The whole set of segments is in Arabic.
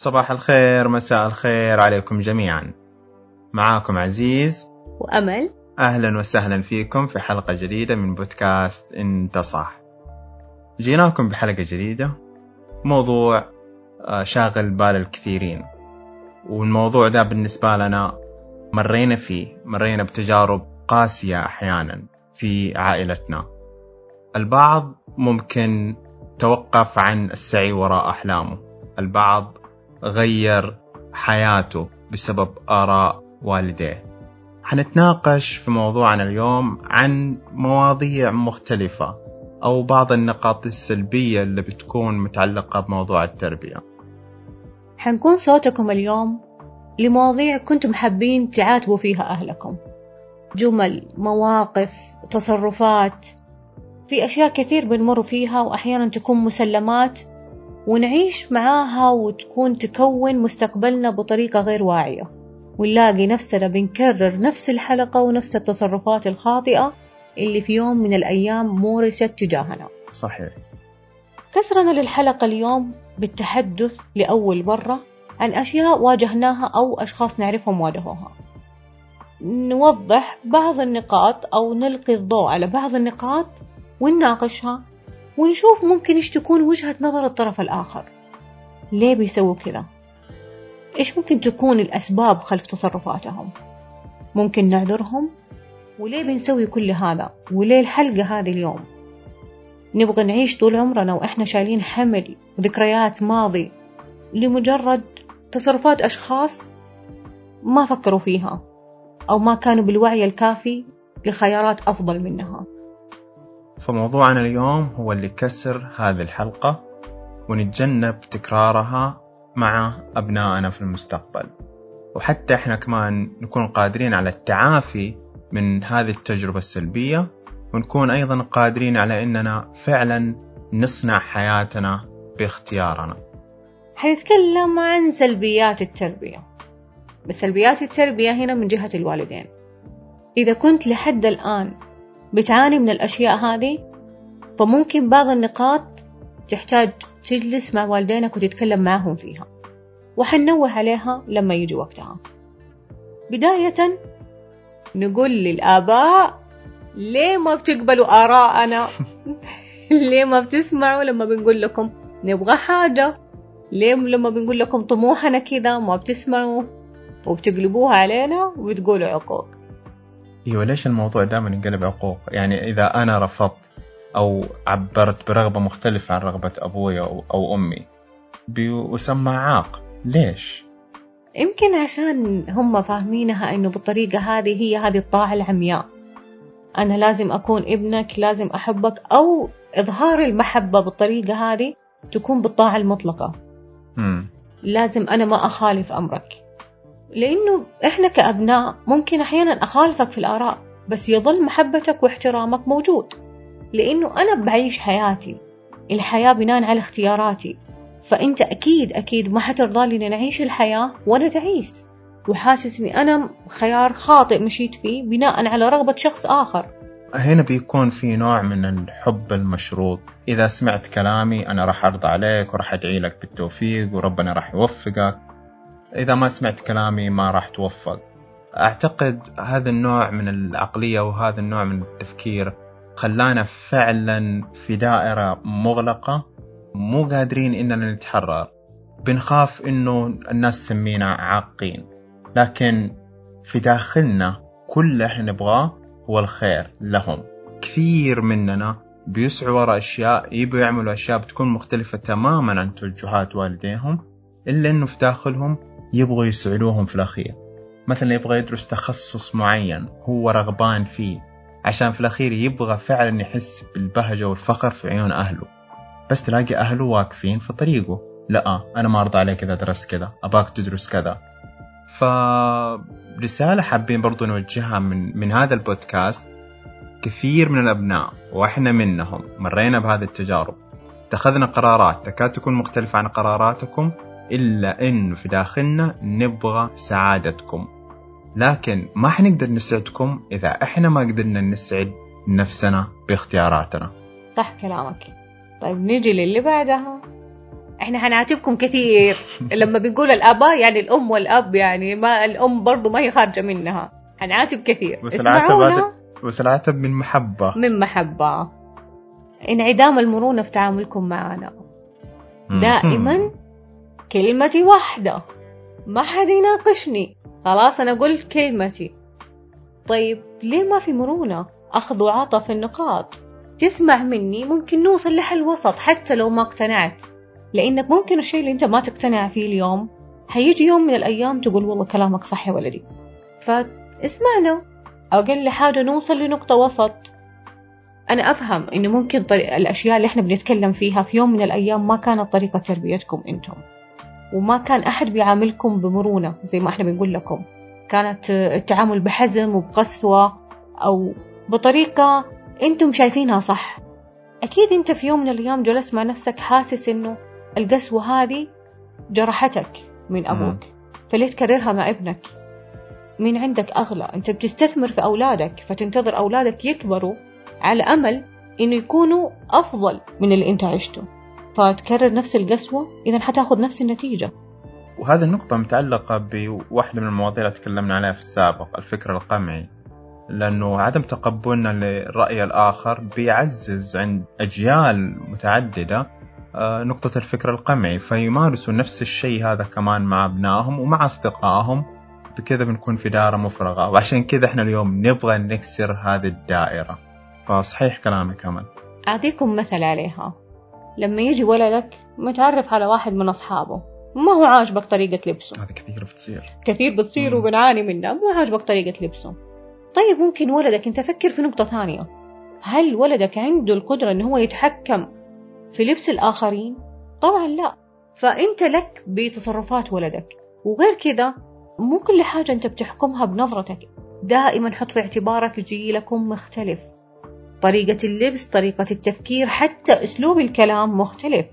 صباح الخير مساء الخير عليكم جميعا. معاكم عزيز. وأمل. أهلا وسهلا فيكم في حلقة جديدة من بودكاست انت صح جيناكم بحلقة جديدة. موضوع آه، شاغل بال الكثيرين. والموضوع ده بالنسبة لنا مرينا فيه مرينا بتجارب قاسية أحيانا في عائلتنا. البعض ممكن توقف عن السعي وراء أحلامه. البعض غير حياته بسبب آراء والديه. حنتناقش في موضوعنا اليوم عن مواضيع مختلفة أو بعض النقاط السلبية اللي بتكون متعلقة بموضوع التربية. حنكون صوتكم اليوم لمواضيع كنتم حابين تعاتبوا فيها أهلكم. جمل مواقف تصرفات في أشياء كثير بنمر فيها وأحيانا تكون مسلمات ونعيش معاها وتكون تكون مستقبلنا بطريقة غير واعية. ونلاقي نفسنا بنكرر نفس الحلقة ونفس التصرفات الخاطئة اللي في يوم من الأيام مورست تجاهنا. صحيح. كسرنا للحلقة اليوم بالتحدث لأول مرة عن أشياء واجهناها أو أشخاص نعرفهم واجهوها. نوضح بعض النقاط أو نلقي الضوء على بعض النقاط ونناقشها ونشوف ممكن إيش تكون وجهة نظر الطرف الآخر. ليه بيسووا كذا؟ إيش ممكن تكون الأسباب خلف تصرفاتهم؟ ممكن نعذرهم؟ وليه بنسوي كل هذا؟ وليه الحلقة هذه اليوم؟ نبغى نعيش طول عمرنا وإحنا شايلين حمل وذكريات ماضي لمجرد تصرفات أشخاص ما فكروا فيها أو ما كانوا بالوعي الكافي لخيارات أفضل منها. فموضوعنا اليوم هو اللي كسر هذه الحلقة ونتجنب تكرارها مع أبنائنا في المستقبل. وحتى إحنا كمان نكون قادرين على التعافي من هذه التجربة السلبية ونكون أيضا قادرين على أننا فعلا نصنع حياتنا باختيارنا. حنتكلم عن سلبيات التربية. بس سلبيات التربية هنا من جهة الوالدين. إذا كنت لحد الآن بتعاني من الأشياء هذه فممكن بعض النقاط تحتاج تجلس مع والدينك وتتكلم معهم فيها وحنوه عليها لما يجي وقتها. بداية نقول للآباء ليه ما بتقبلوا آراءنا؟ ليه ما بتسمعوا لما بنقول لكم نبغى حاجة؟ ليه لما بنقول لكم طموحنا كذا ما بتسمعوا؟ وبتقلبوها علينا وبتقولوا عقوق. إيوه ليش الموضوع دائما ينقلب عقوق؟ يعني إذا أنا رفضت أو عبرت برغبة مختلفة عن رغبة أبوي أو, أو أمي بيسمى عاق. ليش؟ يمكن عشان هم فاهمينها إنه بالطريقة هذه هي هذه الطاعة العمياء. أنا لازم أكون ابنك لازم أحبك أو إظهار المحبة بالطريقة هذه تكون بالطاعة المطلقة. مم. لازم أنا ما أخالف أمرك. لأنه إحنا كأبناء ممكن أحيانا أخالفك في الآراء بس يظل محبتك واحترامك موجود. لأنه أنا بعيش حياتي الحياة بناء على اختياراتي. فأنت أكيد أكيد ما حترضى لي إن أعيش الحياة وأنا تعيس. وحاسس إني أنا خيار خاطئ مشيت فيه بناء على رغبة شخص آخر. هنا بيكون في نوع من الحب المشروط. إذا سمعت كلامي أنا راح أرضى عليك وراح أدعي لك بالتوفيق وربنا راح يوفقك. إذا ما سمعت كلامي ما راح توفق. أعتقد هذا النوع من العقلية وهذا النوع من التفكير خلانا فعلا في دائرة مغلقة مو قادرين إننا نتحرر. بنخاف إنه الناس تسمينا عاقين. لكن في داخلنا كل اللي إحنا نبغاه هو الخير لهم. كثير مننا بيسعوا وراء أشياء يبوا يعملوا أشياء بتكون مختلفة تماما عن توجهات والديهم إلا إنه في داخلهم يبغوا يسعدوهم في الأخير. مثلا يبغى يدرس تخصص معين هو رغبان فيه عشان في الأخير يبغى فعلا يحس بالبهجة والفخر في عيون أهله. بس تلاقي أهله واقفين في طريقه. لا أنا ما أرضى عليك إذا درست كذا أباك تدرس كذا. فرسالة حابين برضو نوجهها من, من هذا البودكاست. كثير من الأبناء وإحنا منهم مرينا بهذه التجارب. اتخذنا قرارات تكاد تكون مختلفة عن قراراتكم. إلا إنه في داخلنا نبغى سعادتكم. لكن ما حنقدر نسعدكم إذا إحنا ما قدرنا نسعد نفسنا باختياراتنا. صح كلامك. طيب نيجي للي بعدها. إحنا حنعاتبكم كثير. لما بنقول الاباء يعني الأم والأب يعني ما الأم برضو ما هي خارجة منها. حنعاتب كثير. بس العتب بس العتب من محبة. من محبة. انعدام المرونة في تعاملكم معنا. دائما كلمتي واحدة. ما حد يناقشني. خلاص أنا قلت كلمتي. طيب ليه ما في مرونة؟ أخذ وعطى في النقاط. تسمع مني؟ ممكن نوصل لحل وسط حتى لو ما اقتنعت. لأنك ممكن الشيء اللي أنت ما تقتنع فيه اليوم هيجي يوم من الأيام تقول والله كلامك صح يا ولدي. فاسمعنا. أقل حاجة نوصل لنقطة وسط. أنا أفهم إنه ممكن الأشياء اللي إحنا بنتكلم فيها في يوم من الأيام ما كانت طريقة تربيتكم أنتم. وما كان أحد بيعاملكم بمرونة زي ما إحنا بنقول لكم. كانت التعامل بحزم وبقسوة أو بطريقة أنتم شايفينها صح. أكيد أنت في يوم من الأيام جلست مع نفسك حاسس إنه القسوة هذه جرحتك من أبوك. فليه تكررها مع ابنك. مين عندك أغلى. أنت بتستثمر في أولادك فتنتظر أولادك يكبروا على أمل إنه يكونوا أفضل من اللي أنت عشته. فتكرر نفس القسوة إذا حتاخذ نفس النتيجة. وهذه النقطة متعلقة بواحدة من المواضيع اللي تكلمنا عليها في السابق الفكر القمعي. لأنه عدم تقبلنا للرأي الآخر بيعزز عند أجيال متعددة آه، نقطة الفكر القمعي. فيمارسوا نفس الشيء هذا كمان مع أبنائهم ومع أصدقائهم بكذا بنكون في دائرة مفرغة. وعشان كذا إحنا اليوم نبغى نكسر هذه الدائرة. فصحيح كلامك أمل. أعطيكم مثل عليها. لما يجي ولدك متعرف على واحد من أصحابه. ما هو عاجبك طريقة لبسه؟ هذا كثير بتصير. كثير بتصير وبنعاني منها مو عاجبك طريقة لبسه. طيب ممكن ولدك أنت فكر في نقطة ثانية. هل ولدك عنده القدرة انه هو يتحكم في لبس الآخرين؟ طبعا لا. فأنت لك بتصرفات ولدك. وغير كذا مو كل حاجة أنت بتحكمها بنظرتك. دائما حط في اعتبارك جيلكم مختلف. طريقة اللبس طريقة التفكير حتى أسلوب الكلام مختلف.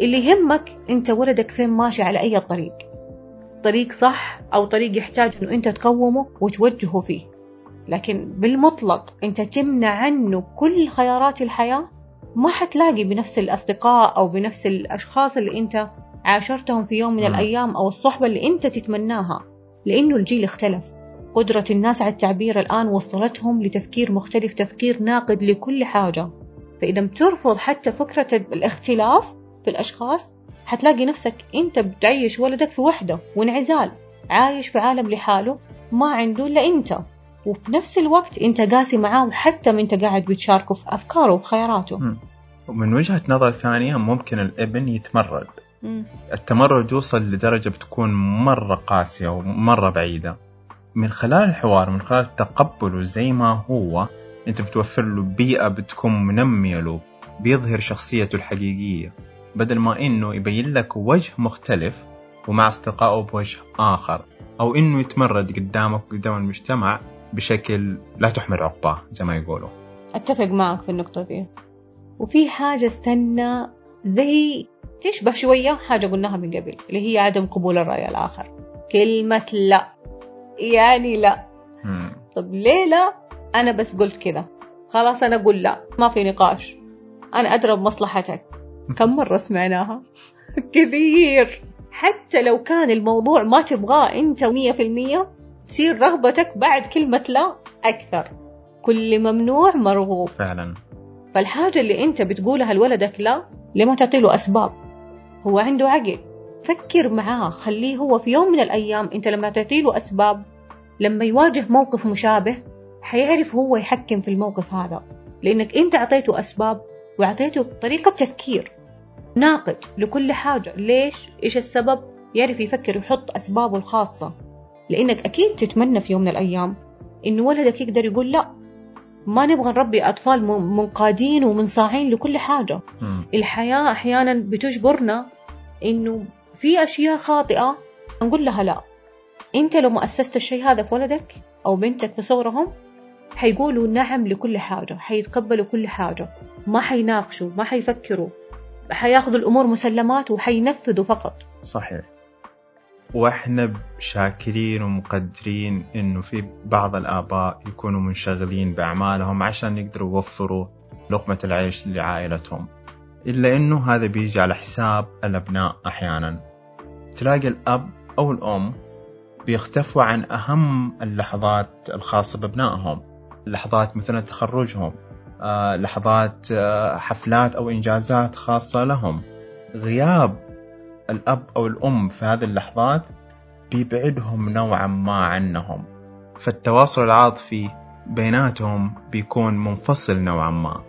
اللي يهمك أنت ولدك فين ماشي على أي طريق. طريق صح أو طريق يحتاج أنه أنت تقومه وتوجهه فيه. لكن بالمطلق أنت تمنع عنه كل خيارات الحياة؟ ما حتلاقي بنفس الأصدقاء أو بنفس الأشخاص اللي أنت عاشرتهم في يوم من الأيام أو الصحبة اللي أنت تتمناها لأنه الجيل اختلف. قدرة الناس على التعبير الآن وصلتهم لتفكير مختلف تفكير ناقد لكل حاجة. فإذا بترفض حتى فكرة الاختلاف في الأشخاص حتلاقي نفسك أنت بتعيش ولدك في وحدة وانعزال عايش في عالم لحاله ما عنده إلا أنت. وفي نفس الوقت أنت قاسي معاه وحتى ما أنت قاعد بتشاركه في أفكاره وفي خياراته. ومن وجهة نظر ثانية ممكن الإبن يتمرد. التمرد يوصل لدرجة بتكون مرة قاسية ومرة بعيدة. من خلال الحوار من خلال تقبله زي ما هو أنت بتوفر له بيئة بتكون منمية له بيظهر شخصيته الحقيقية بدل ما إنه يبين لك وجه مختلف ومع أصدقائه بوجه آخر أو إنه يتمرد قدامك قدام المجتمع بشكل لا تحمل عقباه زي ما يقولوا. أتفق معك في النقطة دي. وفي حاجة استنى زي تشبه شوية حاجة قلناها من قبل اللي هي عدم قبول الرأي الآخر. كلمة لا. يعني لا. مم. طب ليه لا؟ أنا بس قلت كذا. خلاص أنا أقول لا. ما في نقاش. أنا أدرى بمصلحتك كم مرة سمعناها؟ كثير. حتى لو كان الموضوع ما تبغاه أنت مية في المية تصير رغبتك بعد كلمة لا أكثر. كل ممنوع مرغوب. فعلا. فالحاجة اللي أنت بتقولها لولدك لا لما تعطي له أسباب هو عنده عقل. فكر معاه خليه هو في يوم من الأيام أنت لما تعطي له أسباب لما يواجه موقف مشابه حيعرف هو يحكم في الموقف هذا لأنك أنت أعطيته أسباب وأعطيته طريقة تفكير ناقد لكل حاجة ليش؟ إيش السبب؟ يعرف يفكر ويحط أسبابه الخاصة لأنك أكيد تتمنى في يوم من الأيام إنه ولدك يقدر يقول لا ما نبغى نربي أطفال منقادين ومنصاعين لكل حاجة. الحياة أحيانا بتجبرنا إنه في أشياء خاطئة؟ نقول لها لا. أنت لو ما أسست الشيء هذا في ولدك أو بنتك في صغرهم حيقولوا نعم لكل حاجة حيتقبلوا كل حاجة. ما حيناقشوا ما حيفكروا. حياخذوا الأمور مسلمات وحينفذوا فقط. صحيح. وإحنا شاكرين ومقدرين إنه في بعض الآباء يكونوا منشغلين بأعمالهم عشان يقدروا يوفروا لقمة العيش لعائلتهم. إلا إنه هذا بيجي على حساب الأبناء أحيانا. تلاقي الأب أو الأم بيختفوا عن أهم اللحظات الخاصة بأبنائهم. لحظات مثلا تخرجهم آه، لحظات آه، حفلات أو إنجازات خاصة لهم. غياب الأب أو الأم في هذه اللحظات بيبعدهم نوعا ما عنهم. فالتواصل العاطفي بيناتهم بيكون منفصل نوعا ما.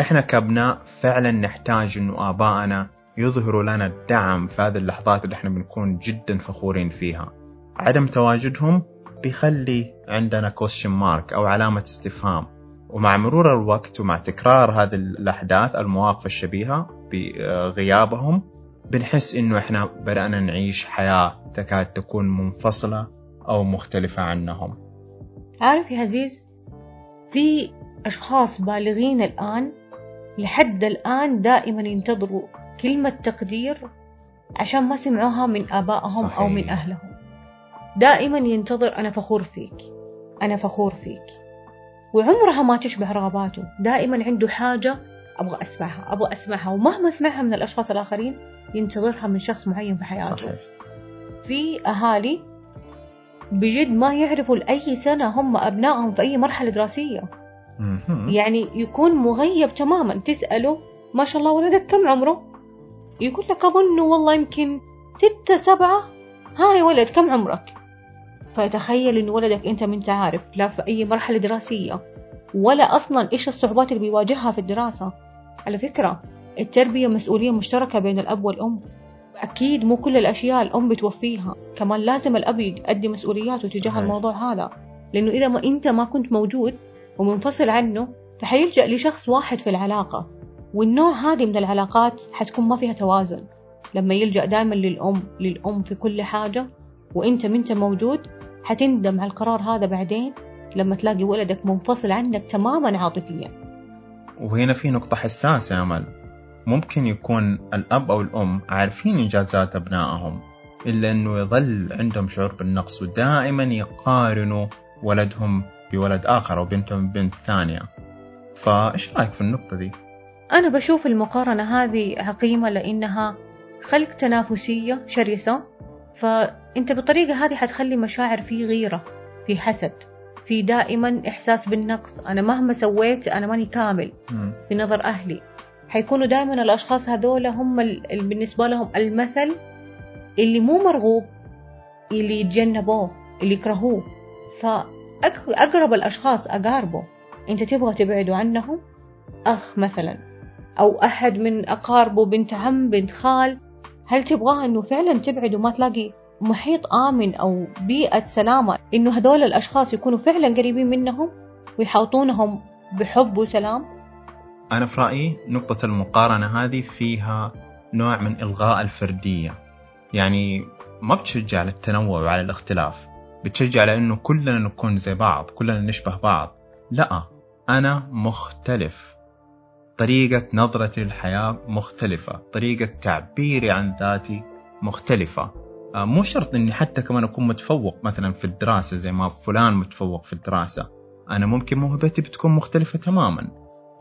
إحنا كأبناء فعلا نحتاج إنه ابائنا يظهروا لنا الدعم في هذه اللحظات اللي إحنا بنكون جدا فخورين فيها. عدم تواجدهم بيخلي عندنا كويشن مارك أو علامة استفهام. ومع مرور الوقت ومع تكرار هذه الأحداث المواقف الشبيهة بغيابهم بنحس إنه إحنا بدأنا نعيش حياة تكاد تكون منفصلة أو مختلفة عنهم. عارف يا عزيز في أشخاص بالغين الآن لحد الآن دائما ينتظروا كلمة تقدير عشان ما سمعوها من آبائهم صحيح. أو من أهلهم. دائما ينتظر أنا فخور فيك. أنا فخور فيك. وعمرها ما تشبه رغباته. دائما عنده حاجة أبغى أسمعها. أبغى أسمعها. ومهما سمعها من الأشخاص الآخرين ينتظرها من شخص معين في حياته. صحيح. في أهالي بجد ما يعرفوا لأي سنة هم أبنائهم في أي مرحلة دراسية. يعني يكون مغيب تماما. تسأله ما شاء الله ولدك كم عمره؟ يقول لك أظن والله يمكن ستة سبعة. ها يا ولد كم عمرك؟ فتخيل إن ولدك أنت ما أنت عارف لا في أي مرحلة دراسية ولا أصلا إيش الصعوبات اللي بيواجهها في الدراسة. على فكرة التربية مسؤولية مشتركة بين الأب والأم. أكيد مو كل الأشياء الأم بتوفيها. كمان لازم الأب يؤدي مسؤولياته تجاه الموضوع هذا. لأنه إذا ما أنت ما كنت موجود ومنفصل عنه فحيلجأ لشخص واحد في العلاقة. والنوع هذه من العلاقات حتكون ما فيها توازن. لما يلجأ دائما للأم للأم في كل حاجة وإنت منت موجود حتندم على القرار هذا بعدين لما تلاقي ولدك منفصل عنك تماما عاطفيا. وهنا في نقطة حساسة يا أمل. ممكن يكون الأب أو الأم عارفين إنجازات أبنائهم إلا أنه يظل عندهم شعور بالنقص ودائما يقارنوا ولدهم بولد آخر أو بنتهم ببنت ثانية. فإيش رأيك في النقطة دي؟ أنا بشوف المقارنة هذه عقيمة لأنها خلق تنافسية شرسة فأنت بالطريقة هذه حتخلي مشاعر في غيرة في حسد في دائما إحساس بالنقص. أنا مهما سويت أنا ماني كامل في نظر أهلي. حيكونوا دائما الأشخاص هذول هم بالنسبة لهم المثل اللي مو مرغوب اللي يتجنبوه اللي يكرهوه. فأقرب الأشخاص أقاربه. أنت تبغى تبعدوا عنهم؟ أخ مثلا. أو أحد من أقاربه بنت عم بنت خال. هل تبغاه إنه فعلا تبعد وما تلاقي محيط آمن أو بيئة سلامة إنه هذول الأشخاص يكونوا فعلا قريبين منهم ويحاطونهم بحب وسلام؟ أنا في رأيي نقطة المقارنة هذه فيها نوع من إلغاء الفردية. يعني ما بتشجع على التنوع وعلى الاختلاف. بتشجع على إنه كلنا نكون زي بعض كلنا نشبه بعض. لا أنا مختلف. طريقة نظرتي للحياة مختلفة طريقة تعبيري عن ذاتي مختلفة. آه، مو شرط إني حتى كمان أكون متفوق مثلا في الدراسة زي ما فلان متفوق في الدراسة. أنا ممكن موهبتي بتكون مختلفة تماما.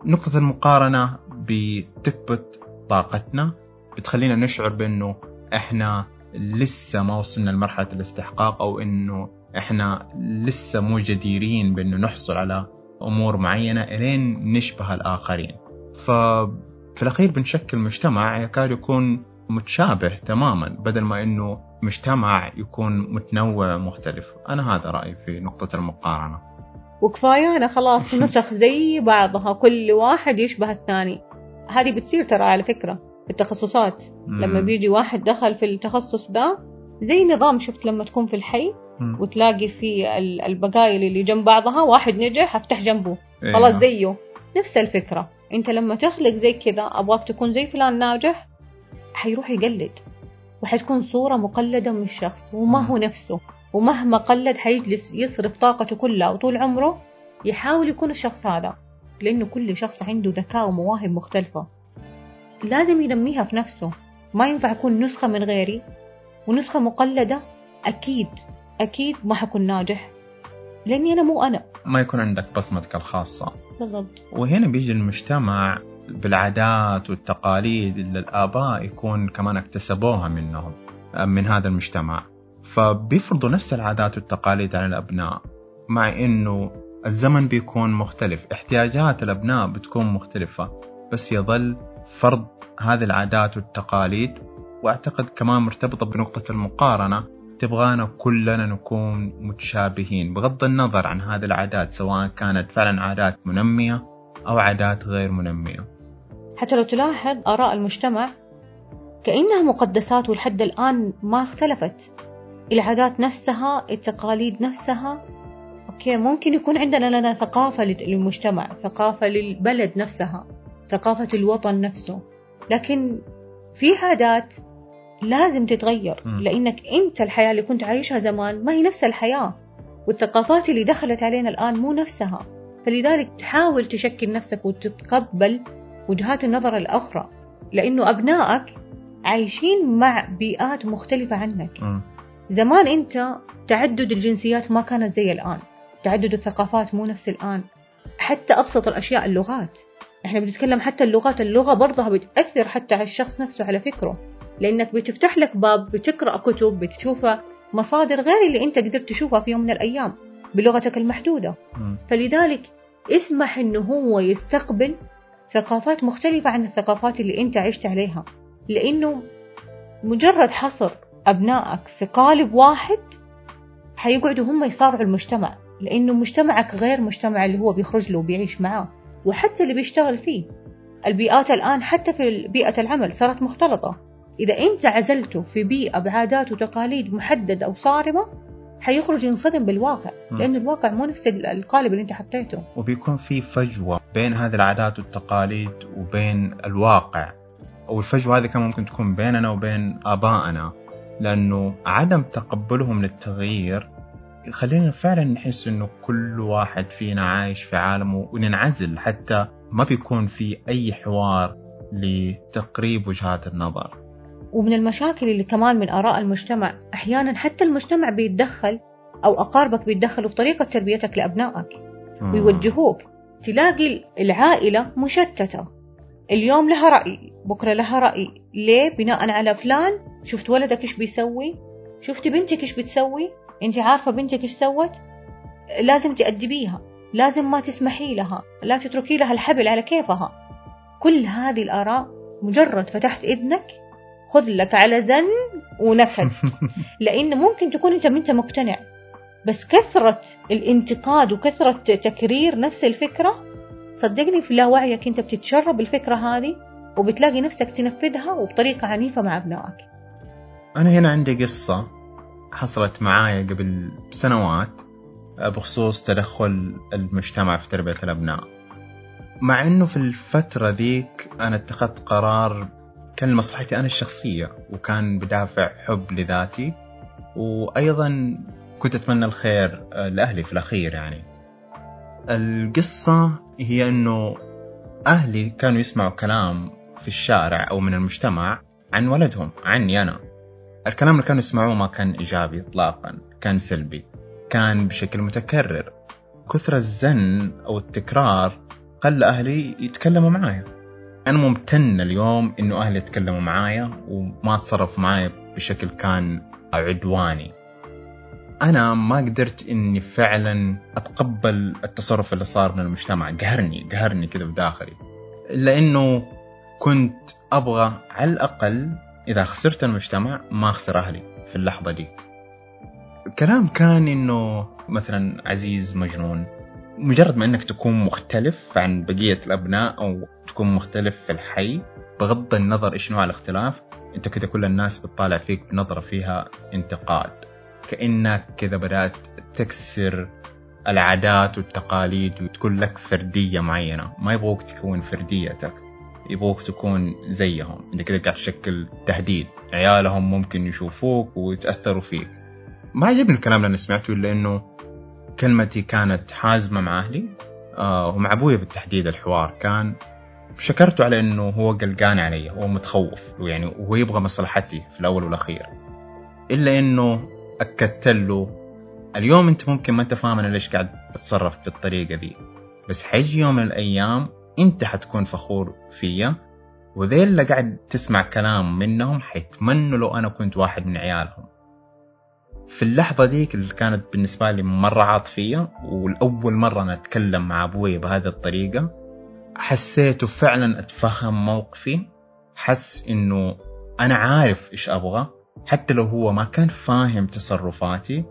نقطة المقارنة بتكبت طاقتنا بتخلينا نشعر بإنه إحنا لسه ما وصلنا لمرحلة الاستحقاق أو إنه إحنا لسه مو جديرين بإنه نحصل على أمور معينة إلين نشبه الآخرين. ففي الأخير بنشكل مجتمع يكاد يكون متشابه تماما بدل ما أنه مجتمع يكون متنوع مختلف. أنا هذا رأيي في نقطة المقارنة. وكفاية أنا خلاص نسخ زي بعضها كل واحد يشبه الثاني. هذه بتصير ترى على فكرة في التخصصات. لما بيجي واحد دخل في التخصص ده زي نظام شفت لما تكون في الحي وتلاقي في البقايل اللي جنب بعضها واحد نجح أفتح جنبه. إيه. خلاص زيه. نفس الفكرة. انت لما تخلق زي كذا أبغاك تكون زي فلان ناجح حيروح يقلد. وحتكون صورة مقلدة من الشخص وما هو نفسه. ومهما قلد حيجلس يصرف طاقته كلها وطول عمره يحاول يكون الشخص هذا. لأنه كل شخص عنده ذكاء ومواهب مختلفة. لازم ينميها في نفسه. ما ينفع أكون نسخة من غيري. ونسخة مقلدة أكيد أكيد ما حكون ناجح. لأني أنا مو أنا. ما يكون عندك بصمتك الخاصة. بالضبط. وهنا بيجي المجتمع بالعادات والتقاليد اللي الآباء يكون كمان اكتسبوها منهم من هذا المجتمع. فبيفرضوا نفس العادات والتقاليد على الأبناء مع إنه الزمن بيكون مختلف احتياجات الأبناء بتكون مختلفة. بس يظل فرض هذه العادات والتقاليد وأعتقد كمان مرتبطة بنقطة المقارنة تبغانا كلنا نكون متشابهين. بغض النظر عن هذه العادات سواء كانت فعلا عادات منمية أو عادات غير منمية. حتى لو تلاحظ آراء المجتمع كأنها مقدسات ولحد الآن ما اختلفت. العادات نفسها التقاليد نفسها أوكي ممكن يكون عندنا لنا ثقافة للمجتمع ثقافة للبلد نفسها ثقافة الوطن نفسه. لكن في عادات لازم تتغير م. لأنك أنت الحياة اللي كنت عايشها زمان ما هي نفس الحياة والثقافات اللي دخلت علينا الآن مو نفسها. فلذلك تحاول تشكل نفسك وتتقبل وجهات النظر الأخرى لأنه أبنائك عايشين مع بيئات مختلفة عنك. م. زمان أنت تعدد الجنسيات ما كانت زي الآن تعدد الثقافات مو نفس الآن. حتى أبسط الأشياء اللغات. إحنا بنتكلم حتى اللغات اللغة برضها بتأثر حتى على الشخص نفسه على فكره. لأنك بتفتح لك باب بتقرأ كتب بتشوفها مصادر غير اللي أنت قدرت تشوفها في يوم من الأيام بلغتك المحدودة. م. فلذلك اسمح إنه هو يستقبل ثقافات مختلفة عن الثقافات اللي أنت عشت عليها. لأنه مجرد حصر أبنائك في قالب واحد حيقعدوا هم يصارعوا المجتمع لأنه مجتمعك غير مجتمع اللي هو بيخرج له وبيعيش معاه وحتى اللي بيشتغل فيه. البيئات الآن حتى في بيئة العمل صارت مختلطة. إذا أنت عزلته في بيئة بعادات وتقاليد محددة أو صارمة حيخرج ينصدم بالواقع لأنه الواقع مو نفس القالب اللي أنت حطيته. وبيكون في فجوة بين هذه العادات والتقاليد وبين الواقع. أو الفجوة هذه كمان ممكن تكون بيننا وبين آبائنا لأنه عدم تقبلهم للتغيير يخلينا فعلا نحس إنه كل واحد فينا عايش في عالمه وننعزل حتى ما بيكون في أي حوار لتقريب وجهات النظر. ومن المشاكل اللي كمان من آراء المجتمع أحيانا حتى المجتمع بيتدخل أو أقاربك بيتدخلوا في طريقة تربيتك لأبنائك. ويوجهوك تلاقي العائلة مشتتة. اليوم لها رأي بكرة لها رأي. ليه؟ بناء على فلان شفت ولدك إيش بيسوي؟ شفت بنتك إيش بتسوي؟ أنت عارفة بنتك إيش سوت؟ لازم تأدبيها لازم ما تسمحي لها. لا تتركي لها الحبل على كيفها. كل هذه الآراء مجرد فتحت إذنك خذ لك على زن ونكد لأن ممكن تكون أنت منت مقتنع بس كثرة الانتقاد وكثرة تكرير نفس الفكرة صدقني في لا وعيك أنت بتتشرب الفكرة هذه وبتلاقي نفسك تنفذها وبطريقة عنيفة مع أبنائك. أنا هنا عندي قصة حصلت معايا قبل سنوات بخصوص تدخل المجتمع في تربية الأبناء. مع أنه في الفترة ذيك أنا اتخذت قرار كان لمصلحتي أنا الشخصية وكان بدافع حب لذاتي وأيضا كنت أتمنى الخير آه، لأهلي في الأخير يعني. القصة هي أنه أهلي كانوا يسمعوا كلام في الشارع أو من المجتمع عن ولدهم عني أنا. الكلام اللي كانوا يسمعوه ما كان إيجابي إطلاقا كان سلبي كان بشكل متكرر. كثر الزن أو التكرار خلى أهلي يتكلموا معايا. أنا ممتن اليوم إنه أهلي يتكلموا معايا وما تصرفوا معايا بشكل كان عدواني. أنا ما قدرت إني فعلا أتقبل التصرف اللي صار من المجتمع. قهرني قهرني كذا بداخلي. إلا إنه كنت أبغى على الأقل إذا خسرت المجتمع ما أخسر أهلي في اللحظة ديك. الكلام كان إنه مثلا عزيز مجنون مجرد ما إنك تكون مختلف عن بقية الأبناء أو تكون مختلف في الحي بغض النظر إيش نوع الاختلاف أنت كذا كل الناس بتطالع فيك بنظرة فيها انتقاد. كأنك كذا بدأت تكسر العادات والتقاليد وتكون لك فردية معينة. ما يبغوك تكون فرديتك يبغوك تكون زيهم. أنت كذا قاعد تشكل تهديد. عيالهم ممكن يشوفوك ويتأثروا فيك. ما عجبني الكلام اللي سمعته إلا إنه كلمتي كانت حازمة مع أهلي. آه ومع أبوي بالتحديد الحوار كان شكرته على إنه هو قلقان علي هو متخوف يعني وهو يبغى مصلحتي في الأول والأخير. إلا إنه أكدت له اليوم أنت ممكن ما أنت فاهم أنا ليش قاعد بتصرف بالطريقة دي بس حيجي يوم من الأيام أنت حتكون فخور فيا وذيل اللي قاعد تسمع كلام منهم حيتمنوا لو أنا كنت واحد من عيالهم. في اللحظة اللي كانت بالنسبة لي مرة عاطفية والأول مرة أنا أتكلم مع أبوي بهذه الطريقة حسيته فعلا أتفهم موقفي حس إنه أنا عارف إيش أبغى حتى لو هو ما كان فاهم تصرفاتي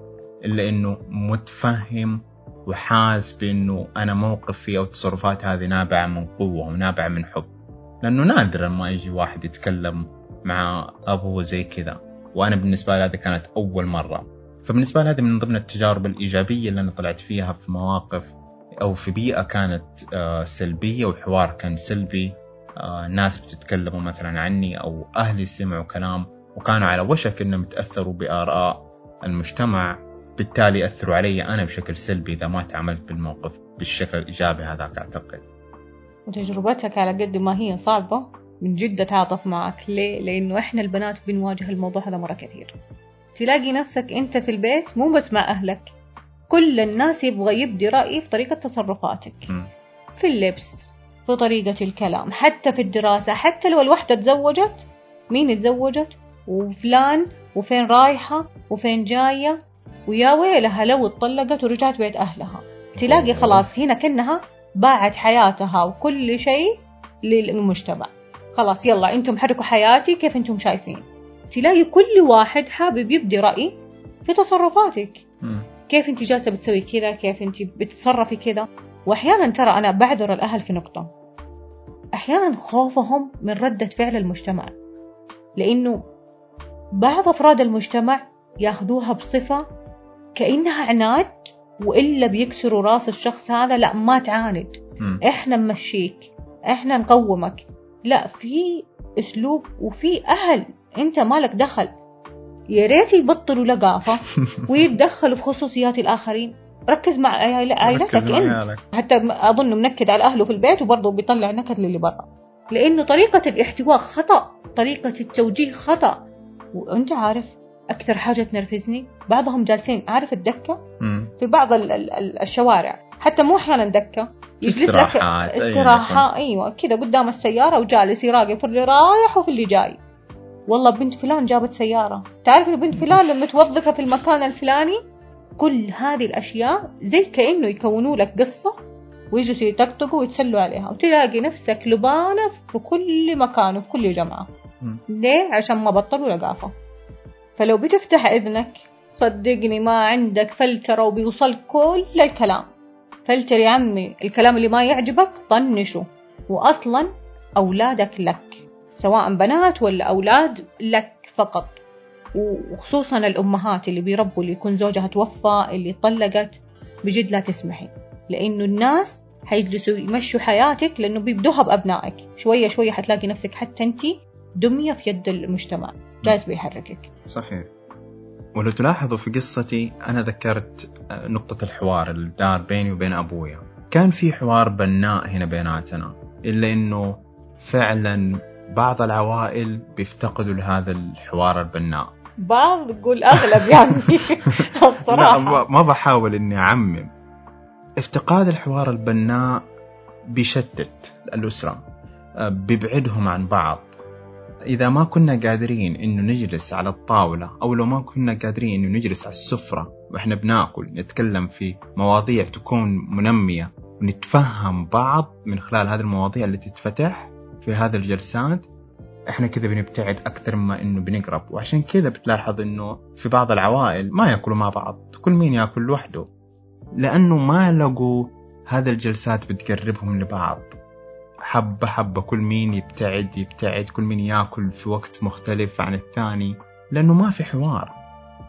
إلا إنه متفهم وحاس بإنه أنا موقفي أو تصرفاتي هذه نابعة من قوة ونابعة من حب. لأنه نادرا ما يجي واحد يتكلم مع أبوه زي كذا. وأنا بالنسبة لي هذه كانت أول مرة. فبالنسبة لي هذه من ضمن التجارب الإيجابية اللي أنا طلعت فيها في مواقف أو في بيئة كانت آه، سلبية وحوار كان سلبي آه، ناس بتتكلموا مثلا عني أو أهلي سمعوا كلام وكانوا على وشك أنهم يتأثروا بآراء المجتمع بالتالي أثروا علي أنا بشكل سلبي إذا ما تعاملت بالموقف بالشكل الإيجابي هذاك أعتقد. وتجربتك على قد ما هي صعبة. من جد أتعاطف معك. ليه؟ لأنه إحنا البنات بنواجه الموضوع هذا مرة كثير. تلاقي نفسك أنت في البيت مو بس مع أهلك. كل الناس يبغى يبدي رأي في طريقة تصرفاتك. في اللبس في طريقة الكلام حتى في الدراسة حتى لو الوحدة تزوجت. مين تزوجت وفلان وفين رايحة وفين جاية. ويا ويلها لو اتطلقت ورجعت بيت أهلها. تلاقي خلاص هنا كأنها باعت حياتها وكل شيء للمجتمع. خلاص يلا أنتم حركوا حياتي كيف أنتم شايفين؟ تلاقي كل واحد حابب يبدي رأي في تصرفاتك. كيف انت جالسة بتسوي كذا؟ كيف انت بتتصرفي كذا؟ واحيانا ترى أنا بعذر الأهل في نقطة. أحيانا خوفهم من ردة فعل المجتمع لأنه بعض أفراد المجتمع ياخذوها بصفة كأنها عناد وإلا بيكسروا راس الشخص هذا لا ما تعاند. إحنا نمشيك إحنا نقومك. لا في أسلوب وفي أهل. أنت مالك دخل. يا ريت يبطلوا لقافة ويتدخلوا في خصوصيات الآخرين. ركز مع عائل- عائلتك عيالك. حتى أظن منكد على أهله في البيت وبرضه بيطلع نكد للي برا. لأنه طريقة الاحتواء خطأ. طريقة التوجيه خطأ. وأنت عارف أكثر حاجة تنرفزني؟ بعضهم جالسين عارف الدكة؟ م. في بعض ال- ال- ال- الشوارع. حتى مو أحيانا دكة. يجلس استراحات، استراحة. أيوة كذا قدام السيارة وجالس يراقب في اللي رايح وفي اللي جاي. والله بنت فلان جابت سيارة. تعرف بنت فلان متوظفة في المكان الفلاني؟ كل هذه الأشياء زي كأنه يكونوا لك قصة ويجوا يطقطقوا ويتسلوا عليها. وتلاقي نفسك لبانة في كل مكان وفي كل جمعة. ليه؟ عشان ما بطلوا لقافة. فلو بتفتح إذنك صدقني ما عندك فلترة وبيوصل كل الكلام. فلتر يا عمي الكلام اللي ما يعجبك طنشه وأصلا أولادك لك سواء بنات ولا أولاد لك فقط. وخصوصا الأمهات اللي بيربوا اللي يكون زوجها توفى اللي طلقت بجد لا تسمحي. لأنه الناس حيجلسوا يمشوا حياتك لأنه بيبدوها بأبنائك. شوية شوية حتلاقي نفسك حتى أنت دمية في يد المجتمع. جالس بيحركك. صحيح. ولو تلاحظوا في قصتي أنا ذكرت آه، نقطة الحوار اللي دار بيني وبين أبويا. كان في حوار بناء هنا بيناتنا إلا إنه فعلا بعض العوائل بيفتقدوا لهذا الحوار البناء. بعض تقول أغلب يعني الصراحة. ما- بحاول إني أعمم. افتقاد الحوار البناء بيشتت الأسرة آه، بيبعدهم عن بعض. إذا ما كنا قادرين إنه نجلس على الطاولة أو لو ما كنا قادرين إنه نجلس على السفرة وإحنا بناكل نتكلم في مواضيع تكون منمية ونتفهم بعض من خلال هذه المواضيع اللي تتفتح في هذه الجلسات إحنا كذا بنبتعد أكثر مما إنه بنقرب. وعشان كذا بتلاحظ إنه في بعض العوائل ما يأكلوا مع بعض كل مين يأكل لوحده لأنه ما لقوا هذه الجلسات بتقربهم لبعض. حبة حبة كل مين يبتعد يبتعد كل مين ياكل في وقت مختلف عن الثاني لأنه ما في حوار.